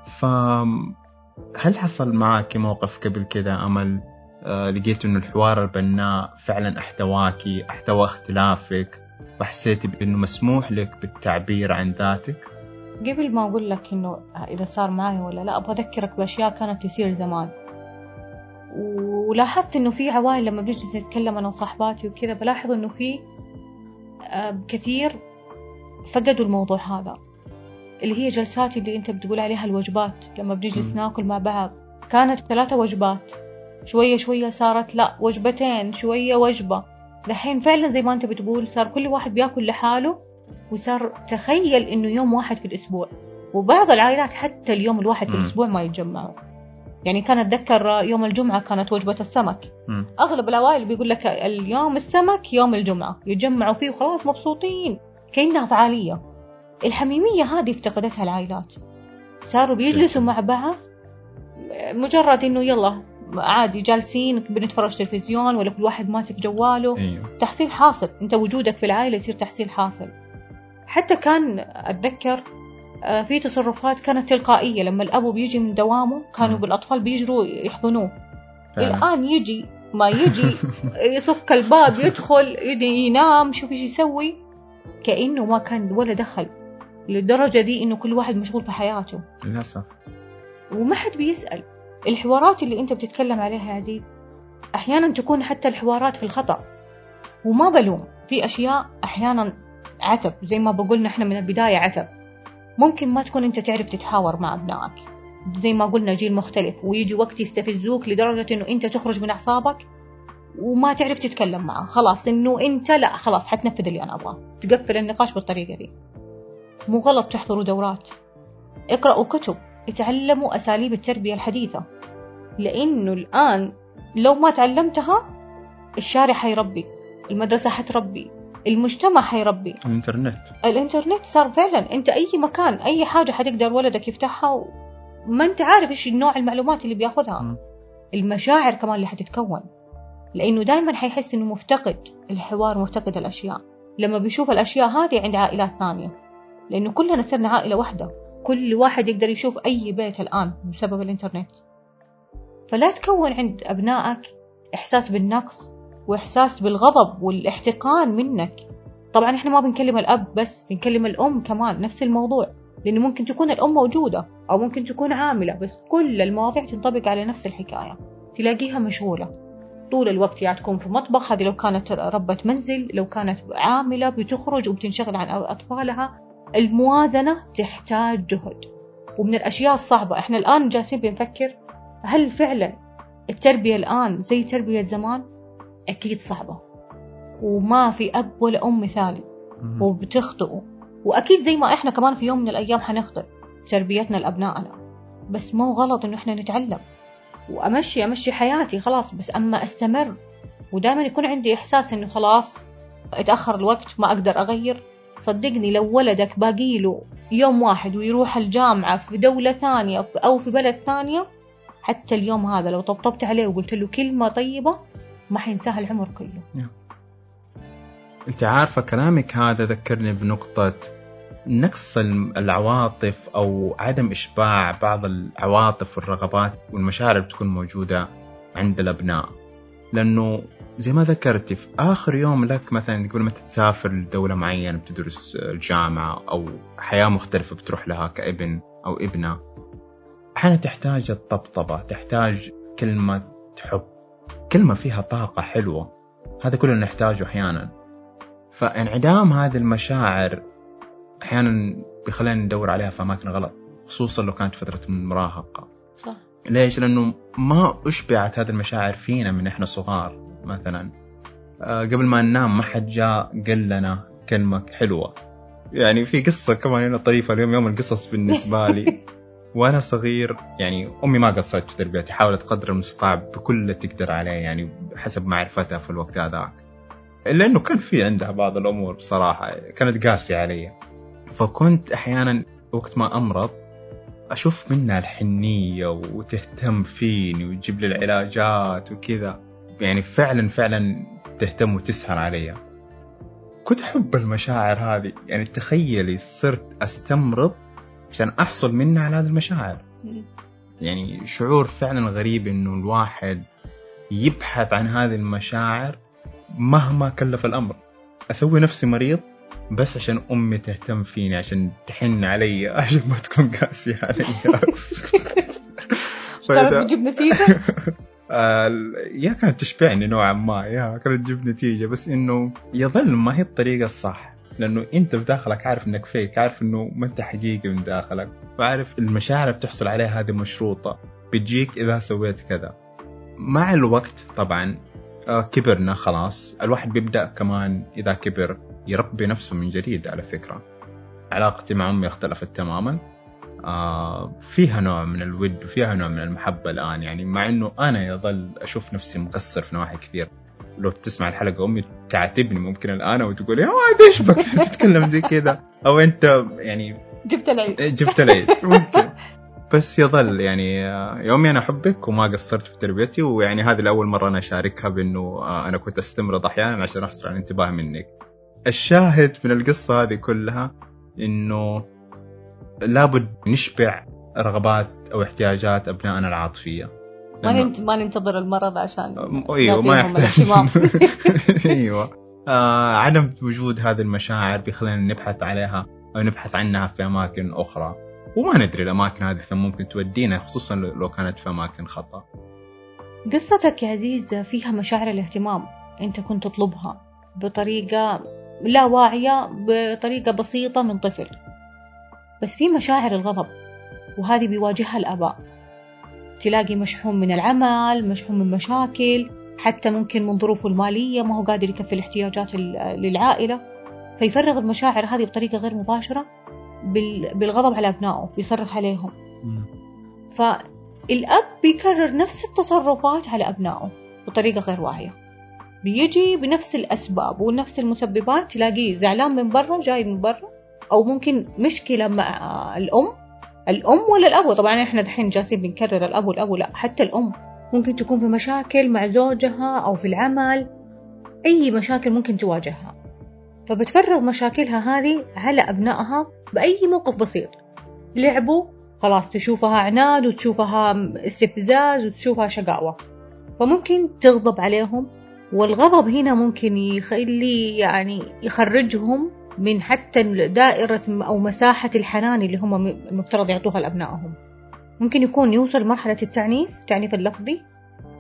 ف هل حصل معك موقف قبل كذا أمل؟ آه لقيت إنه الحوار البناء فعلا احتواكي أحتوى اختلافك وحسيتي بإنه مسموح لك بالتعبير عن ذاتك؟ قبل ما أقول لك إنه إذا صار معي ولا لا أبغى أذكرك بأشياء كانت تصير زمان. ولاحظت إنه في عوائل لما بنجلس نتكلم أنا وصاحباتي وكذا بلاحظ إنه في آه، كثير فقدوا الموضوع هذا. اللي هي جلسات اللي أنت بتقول عليها الوجبات لما بنجلس. ناكل مع بعض. كانت ثلاثة وجبات. شوية شوية صارت لا وجبتين شوية وجبة. دحين فعلا زي ما أنت بتقول صار كل واحد بيأكل لحاله وصار تخيل إنه يوم واحد في الأسبوع. وبعض العائلات حتى اليوم الواحد في. الأسبوع ما يتجمعوا. يعني كان أتذكر يوم الجمعة كانت وجبة السمك. مم. أغلب العوائل بيقول لك اليوم السمك يوم الجمعة. يتجمعوا فيه وخلاص مبسوطين. كأنها فعالية. الحميمية هذه افتقدتها العائلات. صاروا بيجلسوا. مع بعض. مجرد إنه يلا عادي جالسين بنتفرج تلفزيون ولا كل واحد ماسك جواله. أيوه. تحصيل حاصل. أنت وجودك في العائلة يصير تحصيل حاصل. حتى كان أتذكر في تصرفات كانت تلقائية. لما الابو بيجي من دوامه كانوا مم. بالأطفال بيجروا يحضنوه. الآن يجي ما يجي يصك الباب يدخل ينام شوف إيش يسوي. كأنه ما كان ولا دخل للدرجة دي إنه كل واحد مشغول في حياته للأسف. وما حد بيسأل. الحوارات اللي أنت بتتكلم عليها يا عزيز أحيانا تكون حتى الحوارات في الخطأ. وما بلوم. في أشياء أحيانا عتب زي ما بقولنا إحنا من البداية عتب. ممكن ما تكون أنت تعرف تتحاور مع أبنائك. زي ما قلنا جيل مختلف ويجي وقت يستفزوك لدرجة إنه أنت تخرج من أعصابك وما تعرف تتكلم معه. خلاص إنه أنت لا خلاص حتنفذ اللي أنا أبغاه. تقفل النقاش بالطريقة دي. مو غلط تحضروا دورات. اقرأوا كتب. اتعلموا أساليب التربية الحديثة. لأنه الآن لو ما تعلمتها الشارع حيربي المدرسة حتربي. المجتمع حيربي. الإنترنت. الإنترنت صار فعلا أنت أي مكان أي حاجة حتقدر ولدك يفتحها وما أنت عارف إيش نوع المعلومات اللي بياخذها. مم. المشاعر كمان اللي حتتكون. لأنه دائما حيحس إنه مفتقد الحوار مفتقد الأشياء. لما بيشوف الأشياء هذه عند عائلات ثانية. لأنه كلنا صرنا عائلة واحدة. كل واحد يقدر يشوف أي بيت الآن بسبب الإنترنت. فلا تكون عند أبنائك إحساس بالنقص. وإحساس بالغضب والإحتقان منك. طبعا إحنا ما بنكلم الأب بس بنكلم الأم كمان نفس الموضوع لأنه ممكن تكون الأم موجودة أو ممكن تكون عاملة بس كل المواضيع تنطبق على نفس الحكاية. تلاقيها مشغوله طول الوقت يا تكون في مطبخ هذه لو كانت ربة منزل لو كانت عاملة بتخرج وبتنشغل عن أطفالها. الموازنة تحتاج جهد. ومن الأشياء الصعبة إحنا الآن جالسين بنفكر هل فعلا التربية الآن زي تربية زمان؟ أكيد صعبة. وما في أب ولا أم مثالي. وبتخطئوا. وأكيد زي ما إحنا كمان في يوم من الأيام حنخطئ في تربيتنا لأبنائنا. بس مو غلط إنه إحنا نتعلم. وأمشي أمشي حياتي خلاص. بس أما أستمر ودائما يكون عندي إحساس إنه خلاص اتأخر الوقت ما أقدر أغير. صدقني لو ولدك باقي له يوم واحد ويروح الجامعة في دولة ثانية أو في بلد ثانية حتى اليوم هذا لو طبطبت عليه وقلت له كلمة طيبة ما حينساها العمر كله. أنت عارفة كلامك هذا ذكرني بنقطة نقص العواطف أو عدم إشباع بعض العواطف والرغبات والمشاعر اللي بتكون موجودة عند الأبناء. لأنه زي ما ذكرتي في آخر يوم لك مثلا قبل ما تسافر لدولة معينة بتدرس الجامعة أو حياة مختلفة بتروح لها كابن أو ابنة أحيانا تحتاج الطبطبة تحتاج كلمة حب كلمة فيها طاقة حلوة. هذا كله نحتاجه أحيانا. فانعدام هذه المشاعر أحيانا بيخلينا ندور عليها في أماكن غلط خصوصا لو كانت فترة المراهقه صح. ليش؟ لأنه ما أشبعت هذه المشاعر فينا من إحنا صغار مثلا. آه، قبل ما ننام ما حد جاء قال لنا كلمة حلوة. يعني في قصة كمان هنا طريفة اليوم يوم القصص بالنسبة لي. وأنا صغير يعني أمي ما قصرت في تربيتي حاولت قدر المستطاع بكل اللي تقدر عليه يعني حسب معرفتها في الوقت هذاك. الا انه كان في عندها بعض الأمور بصراحة كانت قاسية علي. فكنت أحيانا وقت ما أمرض أشوف منها الحنية وتهتم فيني وتجيب لي العلاجات وكذا. يعني فعلا فعلا تهتم وتسهر علي. كنت أحب المشاعر هذه يعني تخيلي صرت أستمرض عشان أحصل منها على هذه المشاعر. يعني شعور فعلا غريب إنه الواحد يبحث عن هذه المشاعر مهما كلف الأمر. أسوي نفسي مريض بس عشان أمي تهتم فيني عشان تحن علي عشان ما تكون قاسية علي. كانت بتجيب نتيجة؟ آه، يا كانت تشبعني نوعا ما يا كانت تجيب نتيجة بس إنه يظل ما هي الطريقة الصح. لأنه أنت بداخلك عارف إنك فيك عارف إنه ما أنت حقيقي من داخلك وعارف المشاعر اللي بتحصل عليها هذه مشروطة بتجيك إذا سويت كذا. مع الوقت طبعا آه، كبرنا خلاص. الواحد بيبدأ كمان إذا كبر يربي نفسه من جديد على فكرة. علاقتي مع أمي اختلفت تماما. آه فيها نوع من الود وفيها نوع من المحبة الآن يعني مع أنه أنا يظل أشوف نفسي مقصر في نواحي كثير. لو تسمع الحلقة أمي تعاتبني ممكن الآن وتقول يا إيش بك تتكلم زي كذا أو أنت يعني جبت العيد جبت العيد ممكن بس يظل يعني آه، يومي أنا أحبك وما قصرت في تربيتي ويعني هذه لاول مرة أنا أشاركها بأنه آه، أنا كنت استمرض أحيانا عشان أحصل على الانتباه منك. الشاهد من القصة هذه كلها إنه لابد نشبع رغبات أو احتياجات أبنائنا العاطفية. ما ما ننتظر المرض عشان أيوه ما يحتاج. أيوه. آه عدم وجود هذه المشاعر بيخلينا نبحث عليها أو نبحث عنها في أماكن أخرى. وما ندري الأماكن هذه ثم ممكن تودينا خصوصا لو كانت في أماكن خطأ. قصتك يا عزيز فيها مشاعر الاهتمام أنت كنت تطلبها بطريقة لا واعية بطريقة بسيطة من طفل. بس في مشاعر الغضب وهذه بيواجهها الآباء. تلاقي مشحون من العمل مشحون من مشاكل حتى ممكن من ظروفه المالية ما هو قادر يكفي الاحتياجات للعائلة. فيفرغ المشاعر هذه بطريقة غير مباشرة بالغضب على أبنائه بيصرخ عليهم. فالأب بيكرر نفس التصرفات على أبنائه بطريقة غير واعية. بيجي بنفس الأسباب ونفس المسببات تلاقيه زعلان من برا جاي من برا أو ممكن مشكلة مع الأم الأم ولا الأب؟ طبعا إحنا دحين جالسين بنكرر الأب والأب لا حتى الأم. ممكن تكون في مشاكل مع زوجها أو في العمل. أي مشاكل ممكن تواجهها. فبتفرغ مشاكلها هذه على أبنائها بأي موقف بسيط. لعبوا خلاص تشوفها عناد وتشوفها استفزاز وتشوفها شقاوة. فممكن تغضب عليهم والغضب هنا ممكن يخلي يعني يخرجهم من حتى دائرة أو مساحة الحنان اللي هم المفترض يعطوها لأبنائهم. ممكن يكون يوصل مرحلة التعنيف التعنيف اللفظي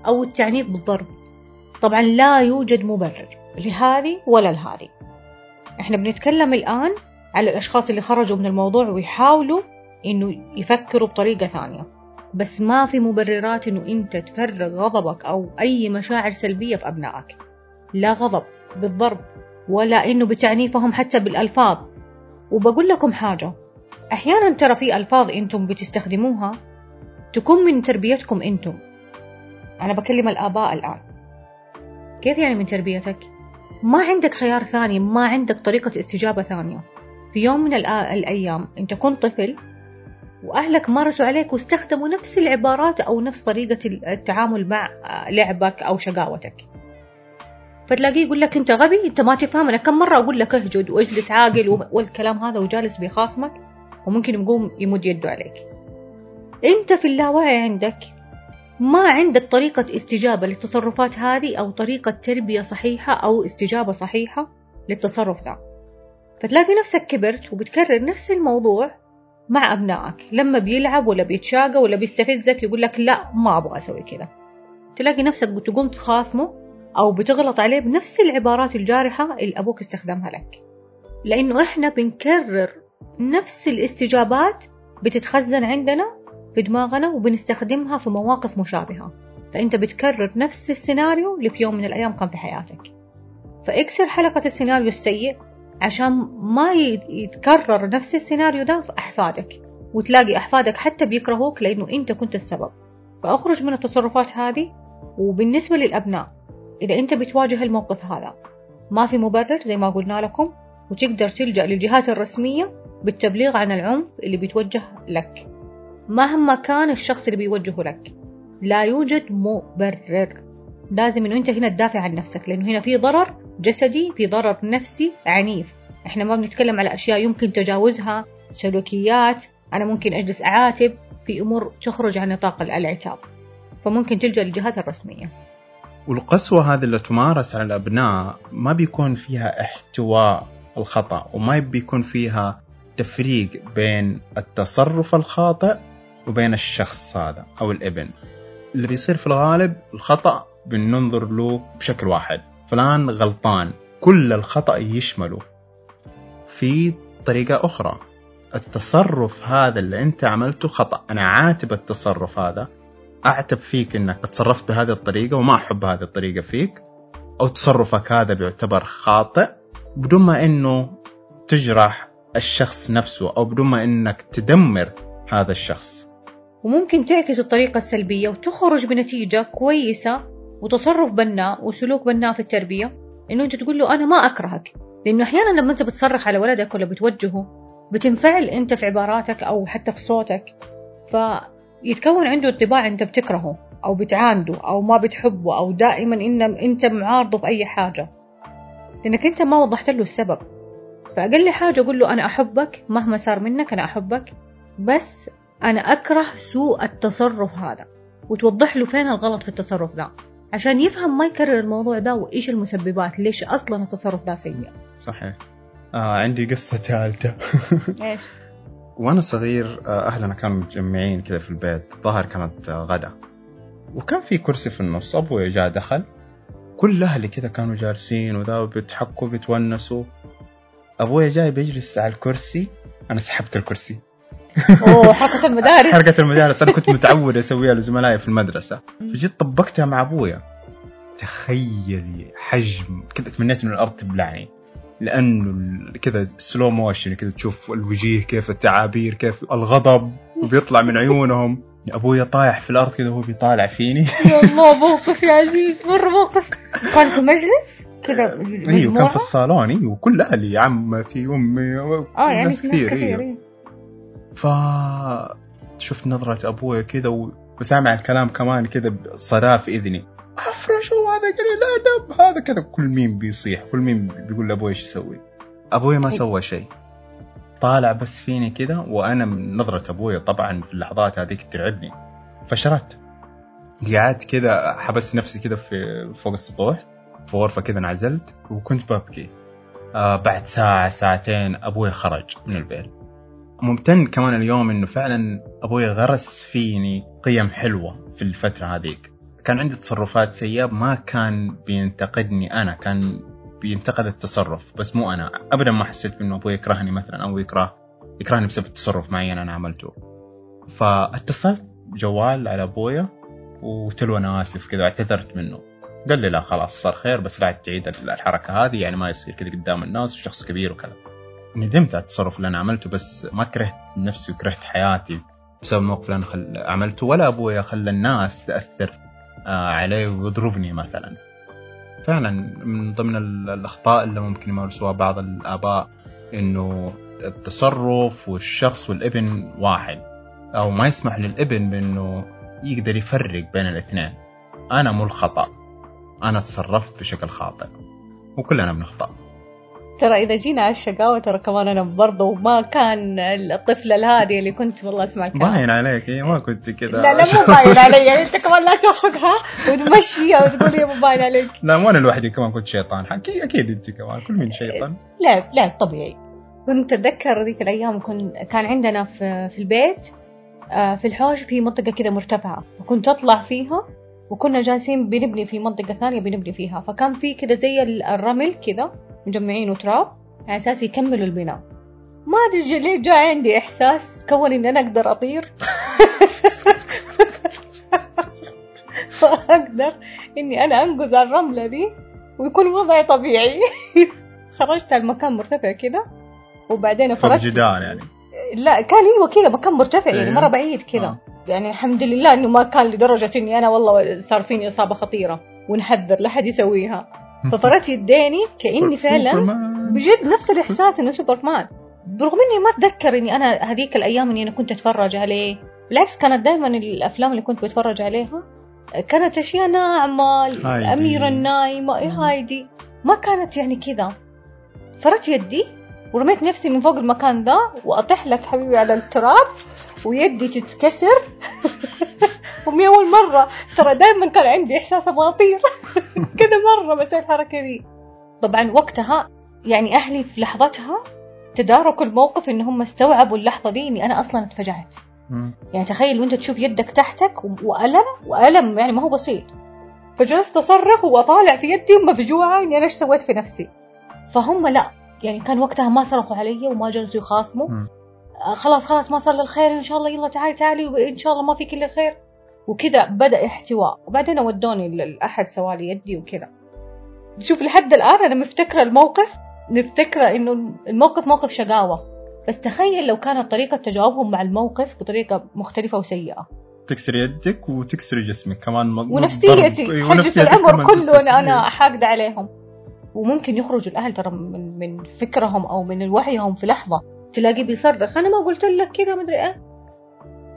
أو التعنيف بالضرب. طبعا لا يوجد مبرر لهذه ولا لهذه. إحنا بنتكلم الآن على الأشخاص اللي خرجوا من الموضوع ويحاولوا إنه يفكروا بطريقة ثانية. بس ما في مبررات إنه أنت تفرغ غضبك أو أي مشاعر سلبية في أبنائك. لا غضب بالضرب. ولا إنه بتعنيفهم حتى بالألفاظ. وبقول لكم حاجة أحيانا ترى في ألفاظ أنتم بتستخدموها تكون من تربيتكم أنتم. أنا بكلم الآباء الآن. كيف يعني من تربيتك؟ ما عندك خيار ثاني ما عندك طريقة استجابة ثانية. في يوم من الأيام أنت كنت طفل وأهلك مارسوا عليك واستخدموا نفس العبارات أو نفس طريقة التعامل مع لعبك أو شقاوتك. فتلاقيه يقول لك أنت غبي أنت ما تفهم. أنا كم مرة أقول لك اهجد واجلس عاقل والكلام هذا وجالس بيخاصمك وممكن يقوم يمد يده عليك. أنت في اللاوعي عندك ما عندك طريقة استجابة للتصرفات هذه أو طريقة تربية صحيحة أو استجابة صحيحة للتصرف ده فتلاقي نفسك كبرت وبتكرر نفس الموضوع مع أبنائك. لما بيلعب ولا بيتشاقى ولا بيستفزك يقول لك لا ما أبغى أسوي كذا. تلاقي نفسك بتقوم تخاصمه أو بتغلط عليه بنفس العبارات الجارحة اللي أبوك استخدمها لك. لأنه إحنا بنكرر نفس الاستجابات بتتخزن عندنا في دماغنا وبنستخدمها في مواقف مشابهة. فأنت بتكرر نفس السيناريو اللي في يوم من الأيام كان في حياتك. فاكسر حلقة السيناريو السيء عشان ما يتكرر نفس السيناريو ده في أحفادك. وتلاقي أحفادك حتى بيكرهوك لأنه أنت كنت السبب. فأخرج من التصرفات هذه. وبالنسبة للأبناء إذا أنت بتواجه الموقف هذا ما في مبرر زي ما قلنا لكم وتقدر تلجأ للجهات الرسمية بالتبليغ عن العنف اللي بيتوجه لك. مهما كان الشخص اللي بيوجهه لك لا يوجد مبرر. لازم إنه أنت هنا تدافع عن نفسك لأنه هنا في ضرر جسدي في ضرر نفسي عنيف. إحنا ما بنتكلم على أشياء يمكن تجاوزها سلوكيات أنا ممكن أجلس أعاتب في أمور تخرج عن نطاق العتاب فممكن تلجأ للجهات الرسمية. والقسوة هذه اللي تمارس على الأبناء ما بيكون فيها احتواء الخطأ وما بيكون فيها تفريق بين التصرف الخاطئ وبين الشخص هذا أو الإبن. اللي بيصير في الغالب الخطأ بننظر له بشكل واحد فلان غلطان كل الخطأ يشمله. في طريقة أخرى التصرف هذا اللي أنت عملته خطأ أنا عاتب التصرف هذا أعتب فيك أنك تصرفت بهذه الطريقة وما أحب هذه الطريقة فيك أو تصرفك هذا بيعتبر خاطئ بدون ما إنه تجرح الشخص نفسه أو بدون ما إنك تدمر هذا الشخص. وممكن تعكس الطريقة السلبية وتخرج بنتيجة كويسة وتصرف بناء وسلوك بناء في التربية إنه أنت تقول له أنا ما أكرهك. لأنه أحيانا لما أنت بتصرخ على ولدك ولا بتوجهه بتنفعل أنت في عباراتك أو حتى في صوتك. فيتكون عنده انطباع أنت بتكرهه أو بتعانده أو ما بتحبه أو دائما إن أنت معارضه في أي حاجة. لأنك أنت ما وضحت له السبب. فأقل حاجة أقول له أنا أحبك مهما صار منك أنا أحبك بس أنا أكره سوء التصرف هذا. وتوضح له فين الغلط في التصرف ده. عشان يفهم ما يكرر الموضوع ده وإيش المسببات ليش أصلا التصرف ده سيء. صحيح. آه عندي قصة ثالثة إيش؟ وأنا صغير آه أهلنا كانوا متجمعين كذا في البيت. الظاهر كانت آه غدا. وكان في كرسي في النص أبوي جاء دخل. كل أهلي كذا كانوا جالسين وذا بيضحكوا بيتونسوا. أبوي جاي بيجلس على الكرسي. أنا سحبت الكرسي. أوه حركة المدارس. حركة المدارس. أنا كنت متعود أسويها لزملائي في المدرسة. فجيت طبقتها مع أبويا. تخيلي حجم. كذا تمنيت من الأرض تبلعني. لأنه ال- كذا سلو موشن كذا تشوف الوجيه كيف التعابير كيف الغضب وبيطلع من عيونهم. أبويا طايح في الأرض كذا وهو بيطالع فيني. يا الله موقف يا عزيز مرة موقف. كان في مجلس؟ كذا أيوه كان في الصالون أيوه وكل أهلي عمتي امي آه يعني ناس كثير كثير أيوه إيه. ف شفت نظرة أبويا كذا. وسامع الكلام كمان كذا صداه في إذني. افرشوا هذا قليل الادب هذا كذا. كل مين بيصيح؟ كل مين بيقول لأبوي إيش يسوي؟ ابويا ما سوى شيء. طالع بس فيني كذا وأنا من نظرة ابويا طبعا في اللحظات هذيك ترعبني. فشردت قعدت كذا حبست نفسي كذا في فوق السطوح في غرفة كذا انعزلت وكنت ببكي. آه بعد ساعة ساعتين أبوي خرج من البيت. ممتن كمان اليوم إنه فعلا أبوي غرس فيني قيم حلوة في الفترة هذيك. كان عندي تصرفات سيئة ما كان بينتقدني أنا كان بينتقد التصرف بس مو أنا. أبدا ما حسيت إنه أبوي يكرهني مثلا أو يكره يكرهني بسبب تصرف معين أنا عملته. فاتصلت جوال على أبويا وقلت له أنا آسف كذا اعتذرت منه. قال لي لا خلاص صار خير بس لا تعيد الحركة هذه يعني ما يصير كذا قدام الناس وشخص كبير وكذا. ندمت على التصرف اللي أنا عملته بس ما كرهت نفسي وكرهت حياتي بسبب الموقف اللي أنا خل... عملته ولا أبويا خلى الناس تأثر عليه ويضربني مثلا. فعلا من ضمن ال- الأخطاء اللي ممكن يمارسوها بعض الآباء إنه التصرف والشخص والابن واحد. أو ما يسمح للابن بإنه يقدر يفرق بين الاثنين. أنا مو الخطأ. أنا تصرفت بشكل خاطئ. وكلنا بنخطأ. ترى إذا جينا على الشقاوة ترى كمان أنا برضو ما كان الطفلة الهادية اللي كنت والله أسمع الكلام باين عليك. إيه ما كنت كذا. لا لا مو باين علي. يعني أنت كمان لا توافقها وتمشيها وتقول هي مو باين عليك. لا مو أنا لوحدي كمان كنت شيطان. أكيد أكيد أنت كمان. كل مين شيطان؟ لا لا طبيعي. كنت أتذكر ذيك الأيام كنت كان عندنا في, في البيت آه، في الحوش في منطقة كذا مرتفعة. فكنت أطلع فيها وكنا جالسين بنبني في منطقة ثانية بنبني فيها. فكان في كذا زي الرمل كذا. مجمعينه تراب على أساس يكملوا البناء. ما أدري جا- ليه جاء عندي إحساس كون إني أنا أقدر أطير. فأقدر إني أنا أنقز على الرملة دي ويكون وضعي طبيعي. خرجت على المكان مرتفع كذا وبعدين فرجت جدار يعني. لا كان أيوه كذا مكان مرتفع يعني إيه. مرة بعيد كذا آه. يعني الحمد لله إنه ما كان لدرجة إني أنا والله صار فيني إصابة خطيرة ونحذر لا حد يسويها. ففرت يديني كإني فعلا. بجد نفس الإحساس إنه سوبرمان برغم إني ما أتذكر إني أنا هذيك الأيام إني أنا كنت أتفرج عليه بالعكس كانت دائما الأفلام اللي كنت بتفرج عليها كانت أشياء ناعمة. الأميرة النايمة إيه. هايدي ما كانت يعني كذا فرت يدي ورميت نفسي من فوق المكان ده وأطيح لك حبيبي على التراب ويدي تتكسر. ومن أول مرة ترى دائما كان عندي إحساس أبغى أطير. كذا مرة بسوي الحركة دي. طبعا وقتها يعني أهلي في لحظتها تداركوا الموقف إن هم استوعبوا اللحظة دي إني أنا أصلا اتفجعت. يعني تخيل وأنت تشوف يدك تحتك وألم وألم يعني ما هو بسيط. فجلست أصرخ وأطالع في يدي ومفجوعة إني أنا إيش سويت في نفسي؟ فهم لا. يعني كان وقتها ما صرخوا علي وما جلسوا يخاصموا. آه خلاص خلاص ما صار للخير ان شاء الله يلا تعالي تعالي وإن شاء الله ما فيك إلا خير. وكذا بدأ احتواء. وبعدين ودوني لاحد سوالي يدي وكذا. شوف لحد الآن أنا مفتكرة الموقف مفتكرة إنه الموقف موقف شقاوة. بس تخيل لو كانت طريقة تجاوبهم مع الموقف بطريقة مختلفة وسيئة. تكسر يدك وتكسر جسمك. كمان ونفسيتي. أيوة، حجة كمان كله تتكسر. أنا أنا حاقدة عليهم. وممكن يخرجوا الأهل ترى من من فكرهم أو من وعيهم في لحظة. تلاقيه بيصرخ أنا ما قلت لك كذا مدري إيه.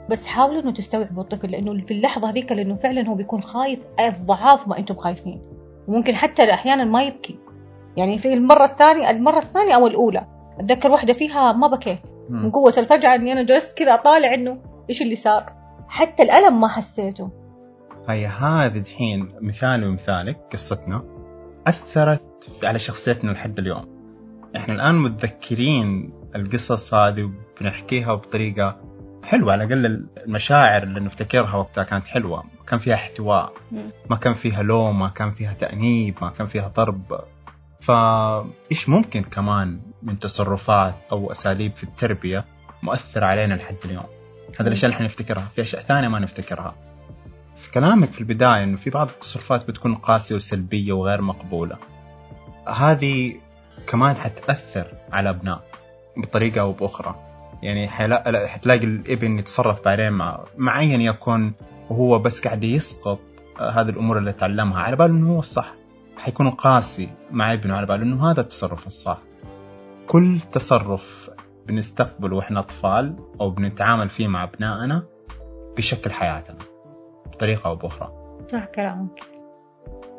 بس حاولوا إنه تستوعبوا الطفل لأنه في اللحظة هذيك لأنه فعلا هو بيكون خايف أضعاف ما أنتم خايفين. وممكن حتى أحيانا ما يبكي. يعني في المرة الثانية المرة الثانية أو الأولى أتذكر واحدة فيها ما بكيت. من. قوة الفجعة إني أنا جلست كذا أطالع إنه إيش اللي صار. حتى الألم ما حسيته. هي هذه الحين مثالي ومثالك قصتنا. أثرت على شخصيتنا لحد اليوم. إحنا الآن متذكرين القصص هذه وبنحكيها بطريقة حلوة على الأقل المشاعر اللي نفتكرها وقتها كانت حلوة. كان فيها احتواء. ما كان فيها لوم ما كان فيها تأنيب ما كان فيها ضرب. فإيش ممكن كمان من تصرفات أو أساليب في التربية مؤثرة علينا لحد اليوم؟ هذا الأشياء اللي إحنا نفتكرها. في أشياء ثانية ما نفتكرها. في كلامك في البداية إنه في بعض التصرفات بتكون قاسية وسلبية وغير مقبولة. هذه كمان حتأثر على أبناء بطريقة أو بأخرى. يعني. حتلاقي الابن يتصرف بعدين مع مع أيا يكن وهو بس قاعد يسقط آه، هذه الأمور اللي تعلمها. على باله إنه هو الصح. حيكون قاسي مع ابنه على باله إنه هذا التصرف الصح. كل تصرف بنستقبله وإحنا أطفال أو بنتعامل فيه مع أبنائنا بيشكل حياتنا. بطريقة أو بأخرى. صح كلامك.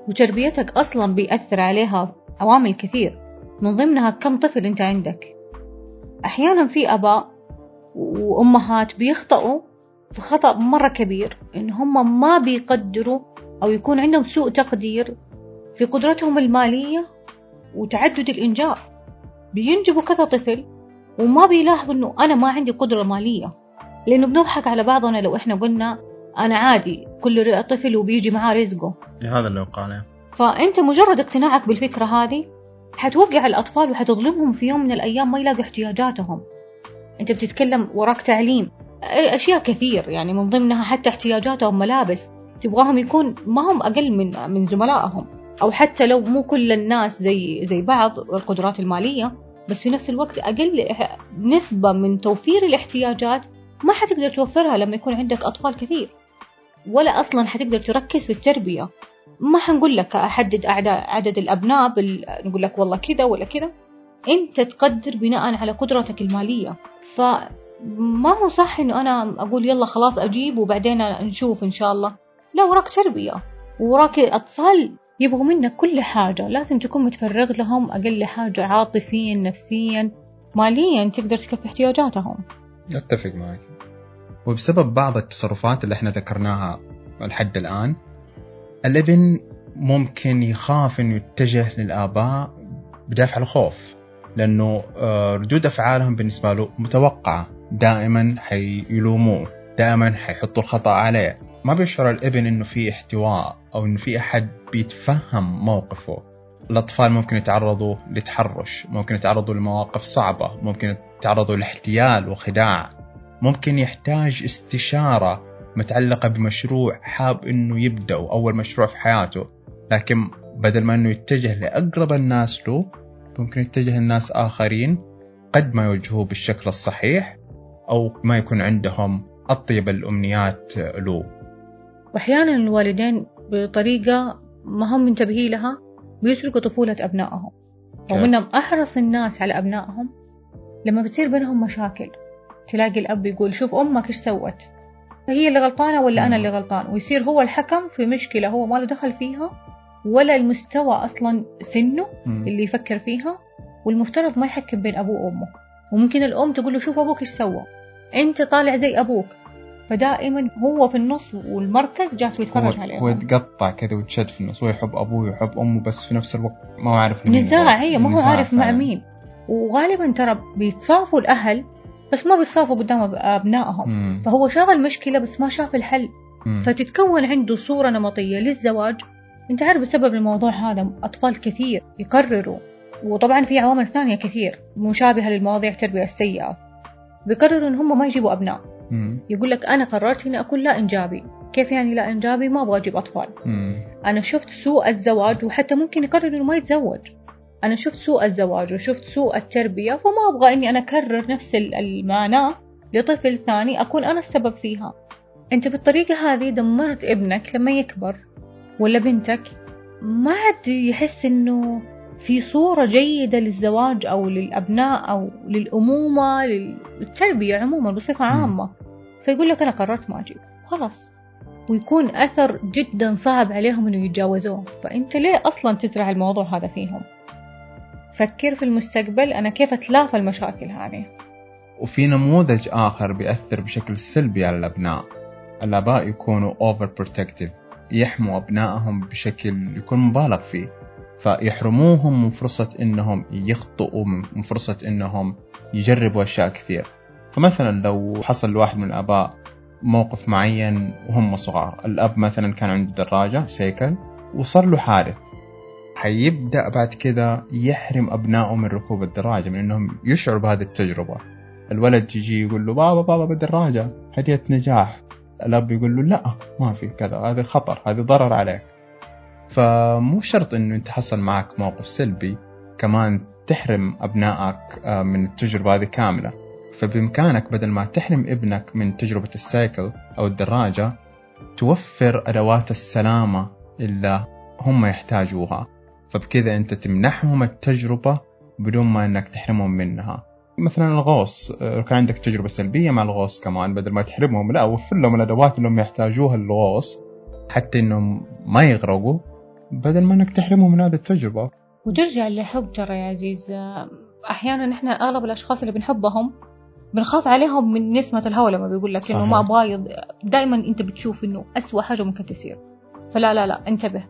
وتربيتك أصلا بيأثر عليها عوامل كثير من ضمنها كم طفل أنت عندك. أحيانا في أباء وأمهات بيخطئوا في خطأ مرة كبير إن هم ما بيقدروا أو يكون عندهم سوء تقدير في قدرتهم المالية وتعدد الإنجاب بينجبوا كذا طفل وما بيلاحظوا إنه أنا ما عندي قدرة مالية. لأنه بنضحك على بعضنا لو إحنا قلنا أنا عادي كل طفل وبيجي معاه رزقه. هذا اللي قاله فأنت مجرد اقتناعك بالفكرة هذه حتوقع الأطفال وحتظلمهم في يوم من الأيام ما يلاقوا احتياجاتهم. أنت بتتكلم وراك تعليم. أشياء كثير يعني من ضمنها حتى احتياجاتهم ملابس. تبغاهم يكون ما هم أقل من من زملائهم. أو حتى لو مو كل الناس زي زي بعض القدرات المالية بس في نفس الوقت أقل إح- نسبة من توفير الاحتياجات ما حتقدر توفرها لما يكون عندك أطفال كثير. ولا أصلا حتقدر تركز في التربية. ما حنقول لك أحدد عدد الأبناء بال... نقول لك والله كذا ولا كذا أنت تقدر بناء على قدرتك المالية. فما هو صح إنه أنا أقول يلا خلاص أجيب وبعدين نشوف إن شاء الله. لا وراك تربية. وراك أطفال يبغوا منك كل حاجة. لازم تكون متفرغ لهم أقل حاجة عاطفيا نفسيا ماليا تقدر تكفي احتياجاتهم. أتفق معك. وبسبب بعض التصرفات اللي إحنا ذكرناها لحد الآن الإبن ممكن يخاف إنه يتجه للآباء بدافع الخوف لأنه آه، ردود أفعالهم بالنسبة له متوقعة دائما حيلوموه دائما حيحطوا الخطأ عليه. ما بيشعر الإبن إنه في احتواء أو إنه في أحد بيتفهم موقفه. الأطفال ممكن يتعرضوا لتحرش ممكن يتعرضوا لمواقف صعبة ممكن يتعرضوا لاحتيال وخداع. ممكن يحتاج استشارة متعلقة بمشروع حاب إنه يبدأ أول مشروع في حياته. لكن بدل ما إنه يتجه لأقرب الناس له ممكن يتجه لناس آخرين قد ما يوجهوه بالشكل الصحيح أو ما يكون عندهم أطيب الأمنيات له. وأحيانا الوالدين بطريقة ما هم منتبهين لها بيسرقوا طفولة أبنائهم؟ ومنهم أحرص الناس على أبنائهم لما بتصير بينهم مشاكل. تلاقي الأب يقول شوف أمك إيش سوت هي اللي غلطانة ولا أنا. اللي غلطان ويصير هو الحكم في مشكلة هو ما له دخل فيها ولا المستوى أصلا سنه. اللي يفكر فيها والمفترض ما يحكم بين أبوه وأمه وممكن الأم تقول له شوف أبوك إيش سوى أنت طالع زي أبوك فدائما هو في النص والمركز جالس يتفرج هو, عليهم هو يتقطع كذا ويتشد في النص هو يحب أبوه ويحب أمه بس في نفس الوقت ما هو عارف نزاع. هي ما هو عارف مع. مين وغالبا ترى بيتصافوا الأهل بس ما بيتصافوا قدام أب- أبنائهم. مم. فهو شاف المشكلة بس ما شاف الحل. مم. فتتكون عنده صورة نمطية للزواج. أنت عارف بسبب الموضوع هذا أطفال كثير يقرروا وطبعا في عوامل ثانية كثير مشابهة للمواضيع التربية السيئة. بيقرروا إن هم ما يجيبوا أبناء. مم. يقول لك أنا قررت إني أكون لا إنجابي. كيف يعني لا إنجابي؟ ما أبغى أجيب أطفال. مم. أنا شفت سوء الزواج وحتى ممكن يقرر إنه ما يتزوج. أنا شفت سوء الزواج وشفت سوء التربية فما أبغى إني أنا أكرر نفس المعاناة لطفل ثاني أكون أنا السبب فيها. أنت بالطريقة هذه دمرت ابنك لما يكبر ولا بنتك؟ ما عاد يحس إنه في صورة جيدة للزواج أو للأبناء أو للأمومة للتربية عموما بصفة عامة. فيقول لك أنا قررت ما أجيب. خلاص. ويكون أثر جدا صعب عليهم إنه يتجاوزوه. فأنت ليه أصلا تزرع الموضوع هذا فيهم؟ فكر في المستقبل أنا كيف أتلافى المشاكل هذه؟ وفي نموذج آخر بيأثر بشكل سلبي على الأبناء. الآباء يكونوا over protective يحموا أبنائهم بشكل يكون مبالغ فيه فيحرموهم من فرصة إنهم يخطئوا من فرصة إنهم يجربوا أشياء كثير. فمثلا لو حصل لواحد من الآباء موقف معين وهم صغار الأب مثلا كان عنده دراجة سيكل وصار له حادث. حيبدأ بعد كذا يحرم أبنائه من ركوب الدراجة من أنهم يشعروا بهذه التجربة. الولد يجي يقول له بابا بابا بالدراجة هدية نجاح. الأب يقول له لا ما في كذا هذا خطر هذا ضرر عليك. فمو شرط أنه أنت حصل معك موقف سلبي كمان تحرم أبنائك آه، من التجربة هذه كاملة. فبإمكانك بدل ما تحرم ابنك من تجربة السايكل أو الدراجة توفر أدوات السلامة اللي هم يحتاجوها. فبكذا أنت تمنحهم التجربة بدون ما أنك تحرمهم منها. مثلا الغوص آه، كان عندك تجربة سلبية مع الغوص كمان بدل ما تحرمهم لا وفر لهم الأدوات اللي هم يحتاجوها للغوص حتى إنهم ما يغرقوا بدل ما إنك تحرمهم من هذه التجربة. وترجع لحب ترى يا عزيز. آه، أحيانا إحنا أغلب الأشخاص اللي بنحبهم بنخاف عليهم من نسمة الهواء لما بيقول لك إنه ما أبغى دائما أنت بتشوف إنه أسوأ حاجة ممكن تصير. فلا لا لا انتبه.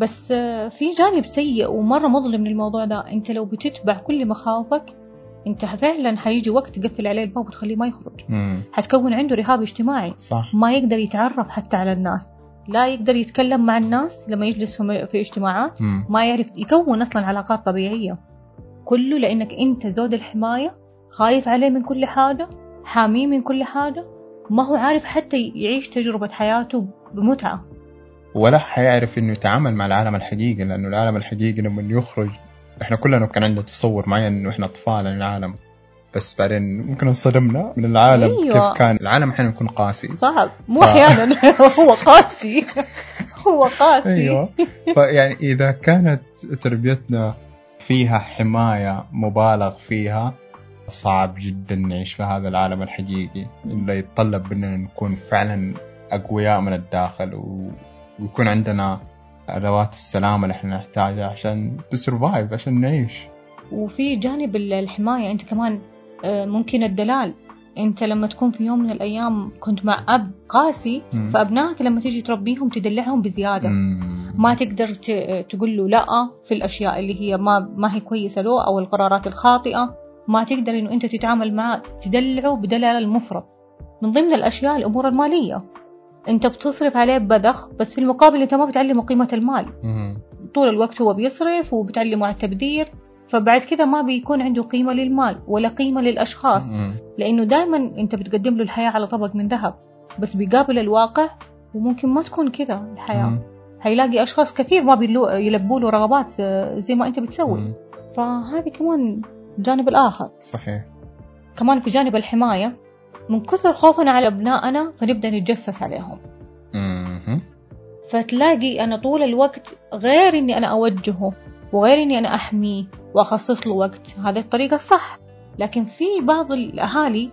بس آه، في جانب سيء ومرة مظلم للموضوع ده. أنت لو بتتبع كل مخاوفك انت فعلا حيجي وقت تقفل عليه الباب وتخليه ما يخرج. مم. حتكون عنده رهاب اجتماعي. صح. ما يقدر يتعرف حتى على الناس. لا يقدر يتكلم مع الناس لما يجلس في اجتماعات. مم. ما يعرف يكون أصلا علاقات طبيعية. كله لأنك أنت زود الحماية خايف عليه من كل حاجة حاميه من كل حاجة. ما هو عارف حتى يعيش تجربة حياته بمتعة. ولا حيعرف إنه يتعامل مع العالم الحقيقي لأنه العالم الحقيقي لما يخرج إحنا كلنا كان عندنا تصور معين إنه إحنا أطفال عن العالم. بس بعدين ممكن انصدمنا من العالم أيوة. كيف كان. العالم أحيانا يكون قاسي. صعب. مو ف... أحيانا. هو قاسي. هو قاسي. أيوه. فيعني إذا كانت تربيتنا فيها حماية مبالغ فيها صعب جدا نعيش في هذا العالم الحقيقي. اللي يتطلب مننا نكون فعلا أقوياء من الداخل و... ويكون عندنا أدوات السلامة اللي إحنا نحتاجها عشان تسرفايف عشان نعيش. وفي جانب الحماية أنت كمان آه، ممكن الدلال. أنت لما تكون في يوم من الأيام كنت مع أب قاسي مم. فأبنائك لما تيجي تربيهم تدلعهم بزيادة. مم. ما تقدر تقول له لا في الأشياء اللي هي ما ما هي كويسة له أو القرارات الخاطئة. ما تقدر إنه أنت تتعامل معه تدلعه بدلال المفرط. من ضمن الأشياء الأمور المالية. انت بتصرف عليه بذخ بس في المقابل انت ما بتعلمه قيمة المال مم. طول الوقت هو بيصرف وبتعلمه على التبذير فبعد كذا ما بيكون عنده قيمة للمال ولا قيمة للأشخاص مم. لأنه دائما أنت بتقدم له الحياة على طبق من ذهب بس بيقابل الواقع وممكن ما تكون كذا الحياة مم. هيلاقي أشخاص كثير ما يلبوا له رغبات زي ما أنت بتسوي مم. فهذه كمان الجانب الآخر صحيح كمان في جانب الحماية من كثر خوفنا على أبنائنا فنبدأ نتجسس عليهم. فتلاقي أنا طول الوقت غير إني أنا أوجهه وغير إني أنا أحميه وأخصص له وقت هذه الطريقة الصح لكن في بعض الأهالي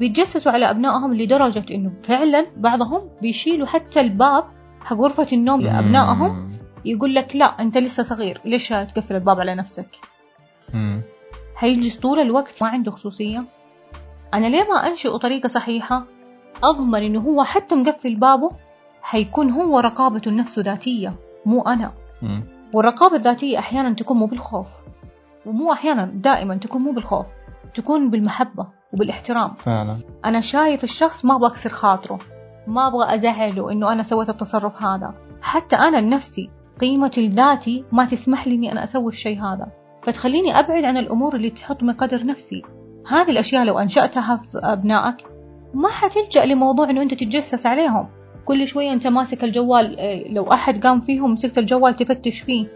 بيتجسسوا على أبنائهم لدرجة إنه فعلا بعضهم بيشيلوا حتى الباب حق غرفة النوم لأبنائهم. يقول لك لا أنت لسه صغير ليش تقفل الباب على نفسك. هيجلس طول الوقت ما عنده خصوصية أنا ليه ما أنشئ طريقة صحيحة؟ أضمن إنه هو حتى مقفل بابه هيكون هو رقابته النفس ذاتية مو أنا. والرقابة الذاتية أحيانا تكون مو بالخوف ومو أحيانا دائما تكون مو بالخوف تكون بالمحبة وبالاحترام. فعلا. أنا شايف الشخص ما بكسر خاطره ما أبغى أزعله إنه أنا سويت التصرف هذا. حتى أنا لنفسي قيمتي لذاتي ما تسمح لي إني أنا أسوي الشيء هذا. فتخليني أبعد عن الأمور اللي تحط من قدر نفسي. هذه الأشياء لو أنشأتها في أبنائك ما حتلجأ لموضوع إنه أنت تتجسس عليهم. كل شوية أنت ماسك الجوال إيه، لو أحد قام فيهم مسكت الجوال تفتش فيه.